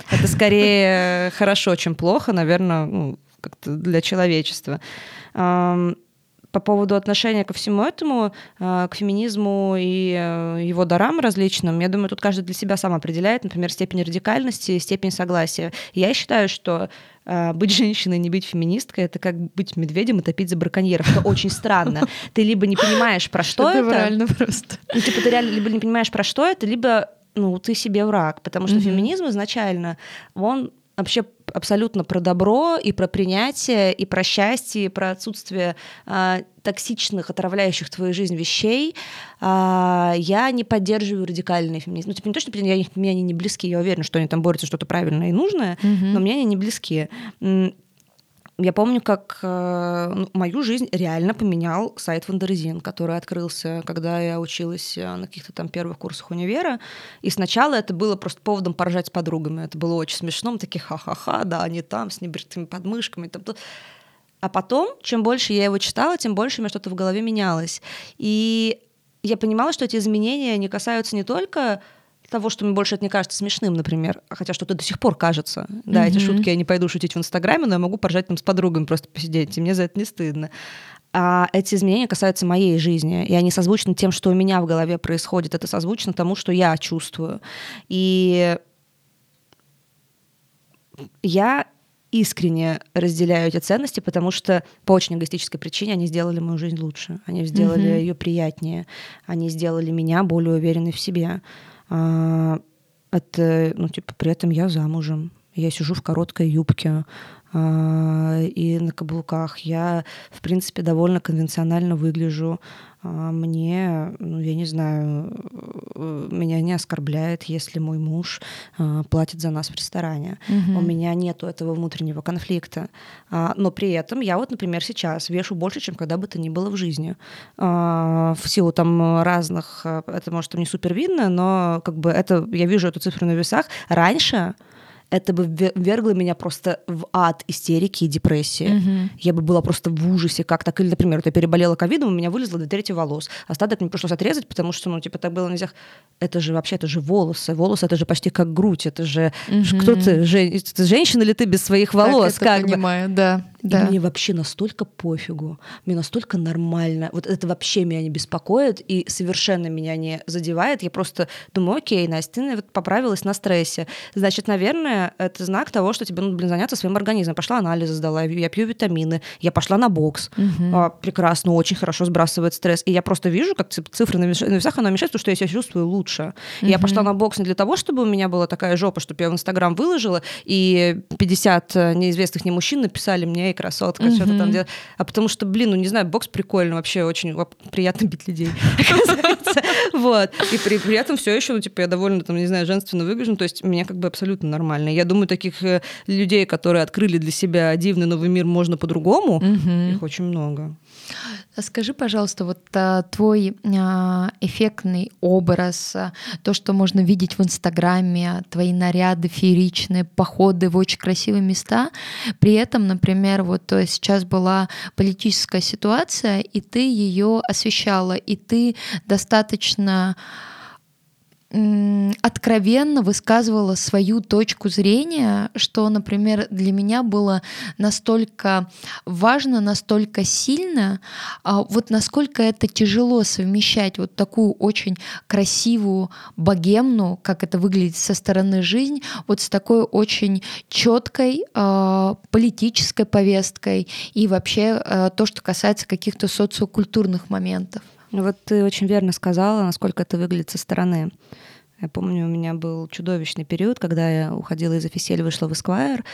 Это скорее хорошо, чем плохо, наверное, ну, как-то для человечества по поводу отношения ко всему этому, э, к феминизму и э, его дарам различным, я думаю, тут каждый для себя сам определяет, например, степень радикальности, степень согласия. Я считаю, что э, быть женщиной, не быть феминисткой, это как быть медведем и топить за браконьеров. Это очень странно. Ты либо не понимаешь, про что это. реально просто. Ну, типа, ты реально либо не понимаешь, про что это, либо ну, ты себе враг, потому что феминизм изначально, он вообще абсолютно про добро и про принятие, и про счастье, и про отсутствие а, токсичных, отравляющих твою жизнь вещей. А, я не поддерживаю радикальный феминизм. Ну, типа не то, что я, мне они не близки, я уверена, что они там борются что-то правильное и нужное, mm-hmm. но мне они не близки. Я помню, как э, ну, мою жизнь реально поменял сайт Wonderzine, который открылся, когда я училась э, на каких-то там первых курсах универа. И сначала это было просто поводом поржать с подругами. Это было очень смешно. Мы такие ха-ха-ха, да, они там с небритыми подмышками. Там, а потом, чем больше я его читала, тем больше у меня что-то в голове менялось. И я понимала, что эти изменения не касаются не только того, что мне больше это не кажется смешным, например, хотя что-то до сих пор кажется. Да, mm-hmm. эти шутки я не пойду шутить в Инстаграме, но я могу поржать там с подругами просто посидеть, и мне за это не стыдно. А эти изменения касаются моей жизни, и они созвучны тем, что у меня в голове происходит. Это созвучно тому, что я чувствую. И я искренне разделяю эти ценности, потому что по очень эгоистической причине они сделали мою жизнь лучше, они сделали mm-hmm. ее приятнее, они сделали меня более уверенной в себе. А, это, ну, типа, при этом я замужем. Я сижу в короткой юбке, и на каблуках. Я, в принципе, довольно конвенционально выгляжу. А, мне, ну, я не знаю, э, меня не оскорбляет, если мой муж а, платит за нас в ресторане. Угу. У меня нету этого внутреннего конфликта. Но при этом я вот, например, сейчас вешу больше, чем когда бы то ни было в жизни. В силу там разных, это может там не супер видно, но как бы это, я вижу эту цифру на весах. Раньше это бы вергло меня просто в ад истерики и депрессии. Mm-hmm. Я бы была просто в ужасе, как так. Или, например, вот я переболела ковидом, у меня вылезло до трети волос. Остаток мне пришлось отрезать, потому что, ну, типа, так было нельзя. Это же вообще, это же волосы. Волосы, это же почти как грудь. Это же mm-hmm. кто ты? Жен... ты женщина или ты без своих волос? Так, это как понимаю, бы? да. Да. И мне вообще настолько пофигу, мне настолько нормально. Вот это вообще меня не беспокоит и совершенно меня не задевает. Я просто думаю, окей, Настя, ты вот поправилась на стрессе. Значит, наверное, это знак того, что тебе нужно, блин, заняться своим организмом. Пошла анализы сдала, я пью витамины, я пошла на бокс. Угу. А, прекрасно, очень хорошо сбрасывает стресс. И я просто вижу, как цифры на весах, она мешает, потому что я себя чувствую лучше. Угу. Я пошла на бокс не для того, чтобы у меня была такая жопа, чтобы я в Инстаграм выложила, и 50 неизвестных мне мужчин написали мне, красотка, mm-hmm. что-то там делать. А потому что, блин, ну не знаю, бокс прикольно, вообще очень приятно бить людей. Вот. И при, при этом все еще, ну, типа, я довольно, там, не знаю, женственно выгляжу, то есть меня как бы абсолютно нормально. Я думаю, таких э, людей, которые открыли для себя дивный новый мир, можно по-другому, их очень много. Скажи, пожалуйста, вот а, твой а, эффектный образ, а, то, что можно видеть в Инстаграме, твои наряды фееричные, походы в очень красивые места, при этом, например, вот сейчас была политическая ситуация, и ты ее освещала, и ты достаточно откровенно высказывала свою точку зрения, что, например, для меня было настолько важно, настолько сильно, а вот насколько это тяжело совмещать вот такую очень красивую богемную, как это выглядит со стороны жизнь, вот с такой очень четкой э, политической повесткой и вообще э, то, что касается каких-то социокультурных моментов. Вот ты очень верно сказала, насколько это выглядит со стороны. Я помню, у меня был чудовищный период, когда я уходила из офисель, вышла в Esquire.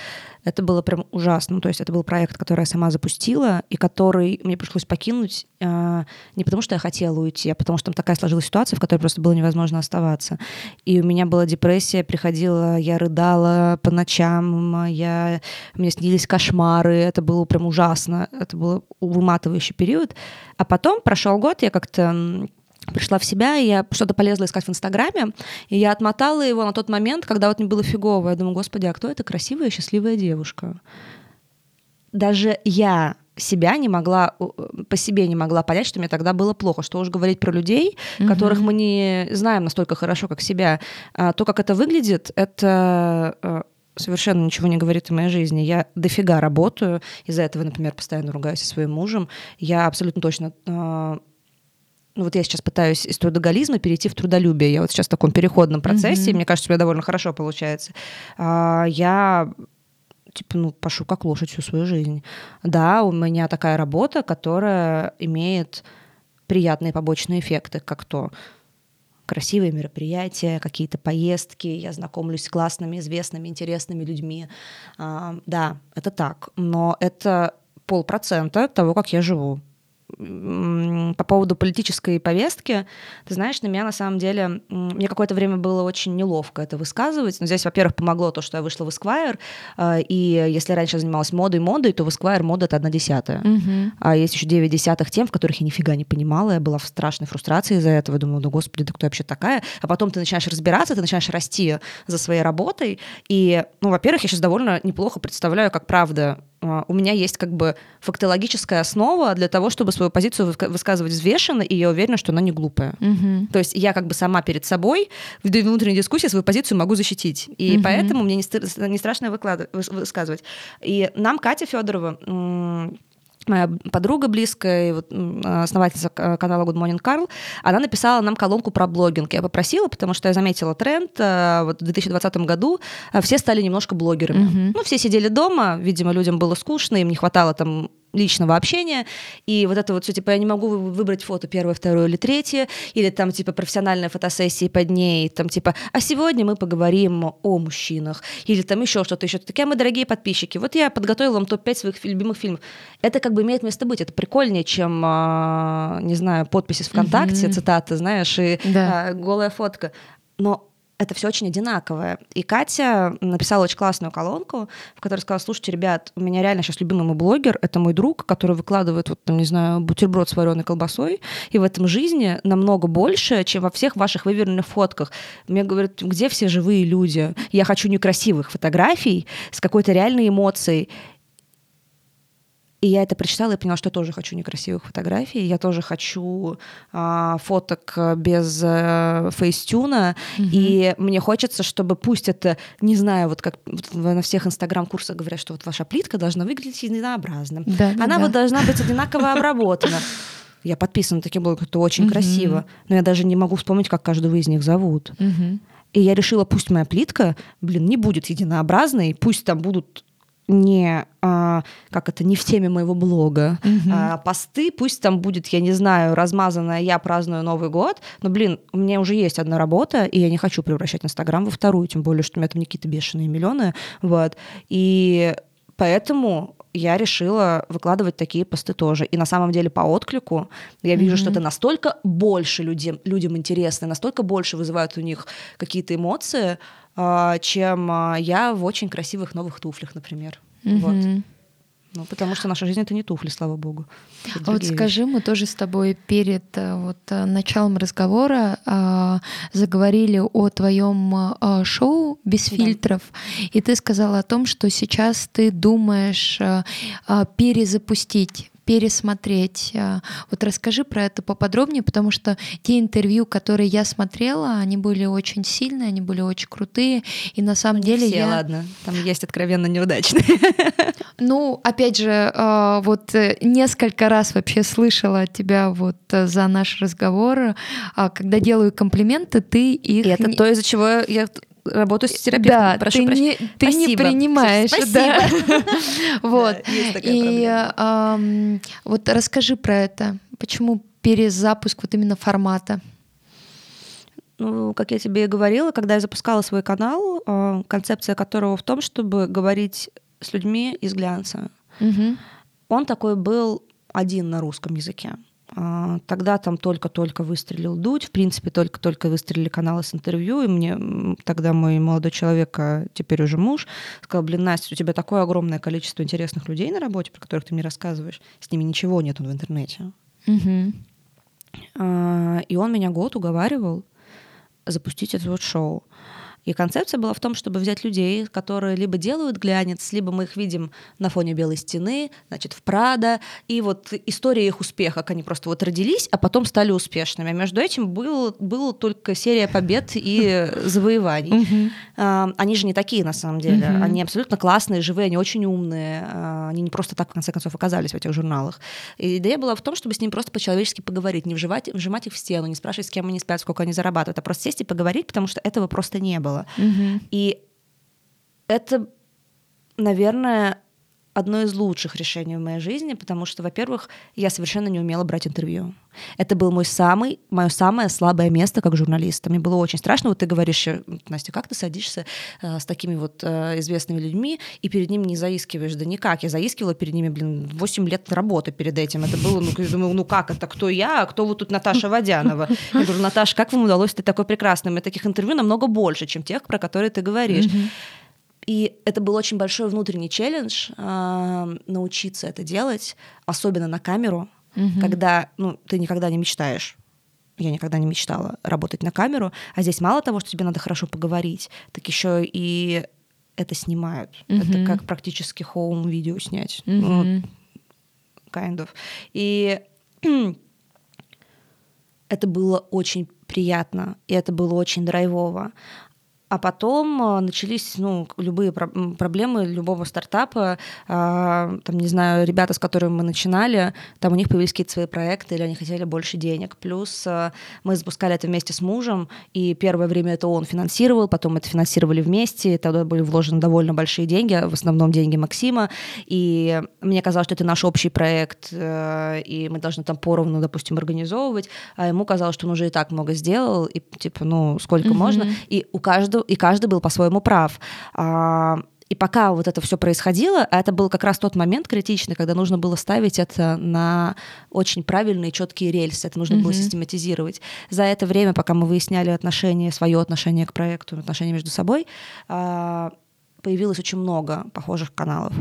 Это было прям ужасно. То есть это был проект, который я сама запустила, и который мне пришлось покинуть э, не потому, что я хотела уйти, а потому что там такая сложилась ситуация, в которой просто было невозможно оставаться. И у меня была депрессия, приходила, я рыдала по ночам, я, мне снились кошмары, это было прям ужасно. Это был выматывающий период. А потом прошел год, я как-то пришла в себя, и я что-то полезла искать в Инстаграме, и я отмотала его на тот момент, когда вот мне было фигово. Я думаю, господи, а кто эта красивая, счастливая девушка? Даже я себя не могла, по себе не могла понять, что мне тогда было плохо. Что уж говорить про людей, mm-hmm. которых мы не знаем настолько хорошо, как себя. А то, как это выглядит, это э, совершенно ничего не говорит о моей жизни. Я дофига работаю, из-за этого, например, постоянно ругаюсь со своим мужем. Я абсолютно точно э, ну вот я сейчас пытаюсь из трудоголизма перейти в трудолюбие. Я вот сейчас в таком переходном процессе, mm-hmm. мне кажется, у меня довольно хорошо получается. А, я типа, ну, пашу как лошадь всю свою жизнь. Да, у меня такая работа, которая имеет приятные побочные эффекты, как то красивые мероприятия, какие-то поездки, я знакомлюсь с классными, известными, интересными людьми. А, да, это так, но это полпроцента того, как я живу по поводу политической повестки, ты знаешь, на меня на самом деле, мне какое-то время было очень неловко это высказывать. Но здесь, во-первых, помогло то, что я вышла в Esquire, э, и если раньше я занималась модой модой, то в Esquire мода — это одна десятая. Угу. А есть еще девять десятых тем, в которых я нифига не понимала, я была в страшной фрустрации из-за этого, думала, ну, господи, да кто вообще такая? А потом ты начинаешь разбираться, ты начинаешь расти за своей работой, и, ну, во-первых, я сейчас довольно неплохо представляю, как правда а, у меня есть как бы фактологическая основа для того, чтобы свою позицию высказывать взвешенно, и я уверена, что она не глупая. Угу. То есть я как бы сама перед собой в внутренней дискуссии свою позицию могу защитить. И угу. поэтому мне не, не страшно высказывать. И нам Катя Федорова моя подруга близкая, вот, основательница канала Good Morning Carl, она написала нам колонку про блогинг. Я попросила, потому что я заметила тренд. Э, вот в 2020 году э, все стали немножко блогерами. Mm-hmm. Ну, все сидели дома, видимо, людям было скучно, им не хватало там личного общения, и вот это вот все, типа, я не могу выбрать фото первое, второе или третье, или там, типа, профессиональная фотосессия по дней, там, типа, а сегодня мы поговорим о мужчинах, или там еще что-то еще. Такие мы, дорогие подписчики, вот я подготовила вам топ-5 своих любимых фильмов. Это как бы имеет место быть, это прикольнее, чем, а, не знаю, подписи ВКонтакте, mm-hmm. цитаты, знаешь, и да. а, голая фотка. Но это все очень одинаковое. И Катя написала очень классную колонку, в которой сказала, слушайте, ребят, у меня реально сейчас любимый мой блогер, это мой друг, который выкладывает, вот, там, не знаю, бутерброд с вареной колбасой, и в этом жизни намного больше, чем во всех ваших выверенных фотках. Мне говорят, где все живые люди? Я хочу некрасивых фотографий с какой-то реальной эмоцией. И я это прочитала и поняла, что я тоже хочу некрасивых фотографий. Я тоже хочу а, фоток без а, фейстюна. Mm-hmm. И мне хочется, чтобы пусть это, не знаю, вот как на всех инстаграм-курсах говорят, что вот ваша плитка должна выглядеть единообразно. Да, Она да. вот должна быть одинаково обработана. Я подписана на таким блогом, это очень красиво. Но я даже не могу вспомнить, как каждого из них зовут. И я решила, пусть моя плитка, блин, не будет единообразной, пусть там будут не а, как это не в теме моего блога угу. а, посты пусть там будет я не знаю размазанная я праздную новый год но блин у меня уже есть одна работа и я не хочу превращать инстаграм во вторую тем более что у меня там не какие-то бешеные миллионы вот и поэтому я решила выкладывать такие посты тоже. И на самом деле по отклику я вижу, mm-hmm. что это настолько больше людям, людям интересно, настолько больше вызывают у них какие-то эмоции, чем а, я в очень красивых новых туфлях, например. Mm-hmm. Вот. Ну, потому что наша жизнь это не туфли, слава богу. А вот скажи, вещи. мы тоже с тобой перед э, вот, э, началом разговора а, заговорили о твоем а, шоу без да. фильтров, и ты сказала о том, что сейчас ты думаешь а, а, перезапустить пересмотреть. А, вот расскажи про это поподробнее, потому что те интервью, которые я смотрела, они были очень сильные, они были очень крутые, и на самом Не деле все, я... ладно, там есть откровенно неудачные. Ну, опять же, а, вот э, несколько раз вообще слышала от тебя вот э, за наш разговор, а, когда делаю комплименты, ты их... И это то, из-за чего я работаю с терапевтом. Да, Прошу ты, не, ты не принимаешь. Спасибо. Да. вот. И вот расскажи про это. Почему перезапуск вот именно формата? Ну, как я тебе и говорила, когда я запускала свой канал, а, концепция которого в том, чтобы говорить с людьми из глянца. Угу. Он такой был один на русском языке. А, тогда там только-только выстрелил Дудь, в принципе, только-только выстрелили каналы с интервью, и мне тогда мой молодой человек, а теперь уже муж, сказал, блин, Настя, у тебя такое огромное количество интересных людей на работе, про которых ты мне рассказываешь, с ними ничего нет в интернете. Угу. И он меня год уговаривал запустить это вот шоу. И концепция была в том, чтобы взять людей, которые либо делают глянец, либо мы их видим на фоне белой стены, значит, в Прада, и вот история их успеха, как они просто вот родились, а потом стали успешными. А между этим был, был только серия побед и завоеваний. Они же не такие, на самом деле. Они абсолютно классные, живые, они очень умные. А, они не просто так, в конце концов, оказались в этих журналах. И идея была в том, чтобы с ними просто по-человечески поговорить, не вжимать, вжимать их в стену, не спрашивать, с кем они спят, сколько они зарабатывают, а просто сесть и поговорить, потому что этого просто не было было. Угу. И это, наверное, одно из лучших решений в моей жизни, потому что, во-первых, я совершенно не умела брать интервью. Это был мой самый, мое самое слабое место как журналиста. Мне было очень страшно. Вот ты говоришь, э, Настя, как ты садишься э, с такими вот э, известными людьми и перед ними не заискиваешь? Да никак. Я заискивала перед ними, блин, 8 лет работы перед этим. Это было, ну, я думаю, ну как это, кто я, а кто вот тут Наташа Водянова? Я говорю, Наташа, как вам удалось стать такой прекрасным? И таких интервью намного больше, чем тех, про которые ты говоришь. И это был очень большой внутренний челлендж э, научиться это делать, особенно на камеру, угу. когда ну, ты никогда не мечтаешь. Я никогда не мечтала работать на камеру, а здесь мало того, что тебе надо хорошо поговорить, так еще и это снимают. Угу. Это как практически хоум-видео снять. Угу. Ну, kind of. И это было очень приятно, и это было очень драйвово. А потом а, начались ну, любые про- проблемы любого стартапа. А, там, не знаю, ребята, с которыми мы начинали, там у них появились какие-то свои проекты, или они хотели больше денег. Плюс а, мы запускали это вместе с мужем, и первое время это он финансировал, потом это финансировали вместе, тогда были вложены довольно большие деньги, в основном деньги Максима. И мне казалось, что это наш общий проект, э, и мы должны там поровну, допустим, организовывать. А ему казалось, что он уже и так много сделал, и типа, ну, сколько mm-hmm. можно. И у каждого и каждый был по-своему прав. А, и пока вот это все происходило, это был как раз тот момент критичный, когда нужно было ставить это на очень правильные, четкие рельсы, это нужно mm-hmm. было систематизировать. За это время, пока мы выясняли отношения, свое отношение к проекту, отношения между собой, а, появилось очень много похожих каналов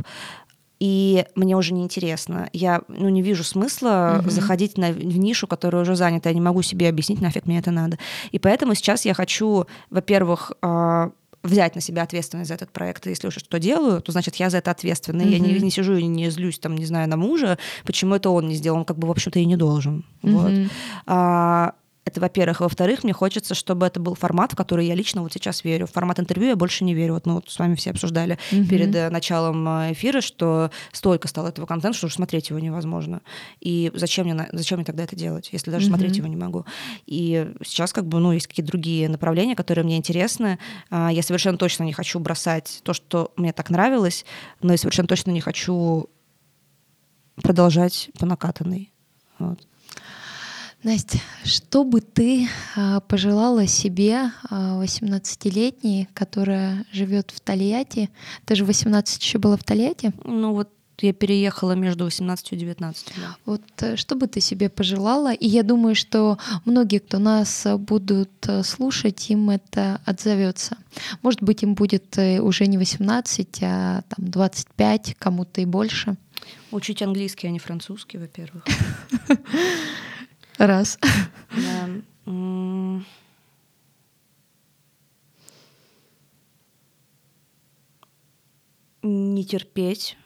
и мне уже не интересно. Я ну, не вижу смысла mm-hmm. заходить на, в нишу, которая уже занята. Я не могу себе объяснить, нафиг мне это надо. И поэтому сейчас я хочу, во-первых, э, взять на себя ответственность за этот проект. Если уже что делаю, то значит я за это ответственна. Mm-hmm. Я не, не сижу и не злюсь, там, не знаю, на мужа, почему это он не сделал. Он как бы, в общем-то, и не должен. Mm-hmm. Вот. А, это, во-первых. Во-вторых, мне хочется, чтобы это был формат, в который я лично вот сейчас верю. В формат интервью я больше не верю. Вот мы вот с вами все обсуждали mm-hmm. перед э, началом э, эфира, что столько стало этого контента, что уже смотреть его невозможно. И зачем мне, зачем мне тогда это делать, если даже mm-hmm. смотреть его не могу? И сейчас как бы, ну, есть какие-то другие направления, которые мне интересны. А, я совершенно точно не хочу бросать то, что мне так нравилось, но я совершенно точно не хочу продолжать по накатанной. Вот. Настя, что бы ты а, пожелала себе, 18-летней, а, которая живет в Тольятти? Ты же 18 еще была в Тольятти? Ну вот я переехала между 18 и 19. Да. Вот э, что бы ты себе пожелала? И я думаю, что многие, кто нас будут э, слушать, им это отзовется. Может быть, им будет э, уже не 18, а там 25, кому-то и больше. Учить английский, а не французский, во-первых. Раз. Не терпеть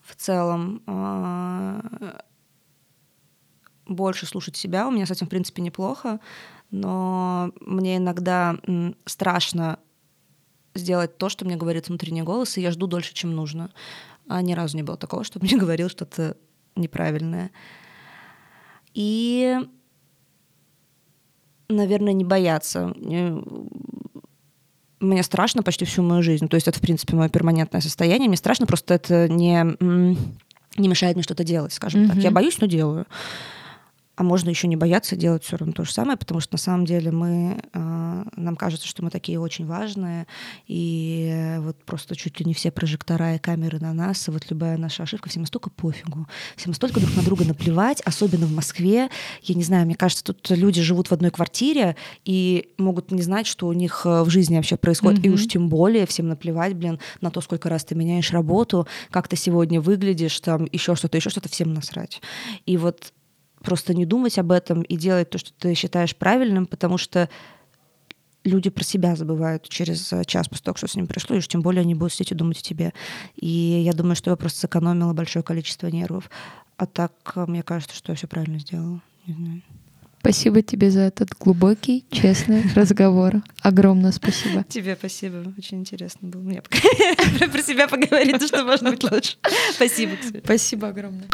в целом а, больше слушать себя. У меня с этим, в принципе, неплохо, но мне иногда страшно сделать то, что мне говорит внутренний голос, и я жду дольше, чем нужно. А ни разу не было такого, чтобы мне говорил что-то неправильное. И, наверное, не бояться. Мне страшно почти всю мою жизнь. То есть это, в принципе, мое перманентное состояние. Мне страшно, просто это не, не мешает мне что-то делать, скажем mm-hmm. так. Я боюсь, но делаю а можно еще не бояться делать все равно то же самое, потому что на самом деле мы, э, нам кажется, что мы такие очень важные, и вот просто чуть ли не все прожектора и камеры на нас, и вот любая наша ошибка, всем настолько пофигу, всем настолько друг на друга наплевать, особенно в Москве. Я не знаю, мне кажется, тут люди живут в одной квартире и могут не знать, что у них э, в жизни вообще происходит, mm-hmm. и уж тем более всем наплевать, блин, на то, сколько раз ты меняешь работу, как ты сегодня выглядишь, там еще что-то, еще что-то, всем насрать. И вот просто не думать об этом и делать то, что ты считаешь правильным, потому что люди про себя забывают через час после того, что с ним пришло, и уж тем более они будут сидеть и думать о тебе. И я думаю, что я просто сэкономила большое количество нервов. А так, мне кажется, что я все правильно сделала. Не знаю. Спасибо тебе за этот глубокий, честный разговор. Огромное спасибо. Тебе спасибо. Очень интересно было мне про себя поговорить, что можно быть лучше. Спасибо. Спасибо огромное.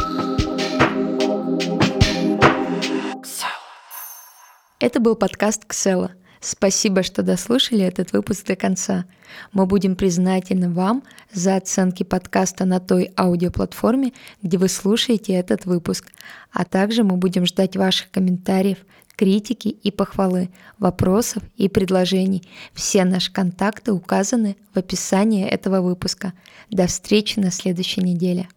Это был подкаст «Ксела». Спасибо, что дослушали этот выпуск до конца. Мы будем признательны вам за оценки подкаста на той аудиоплатформе, где вы слушаете этот выпуск. А также мы будем ждать ваших комментариев, критики и похвалы, вопросов и предложений. Все наши контакты указаны в описании этого выпуска. До встречи на следующей неделе.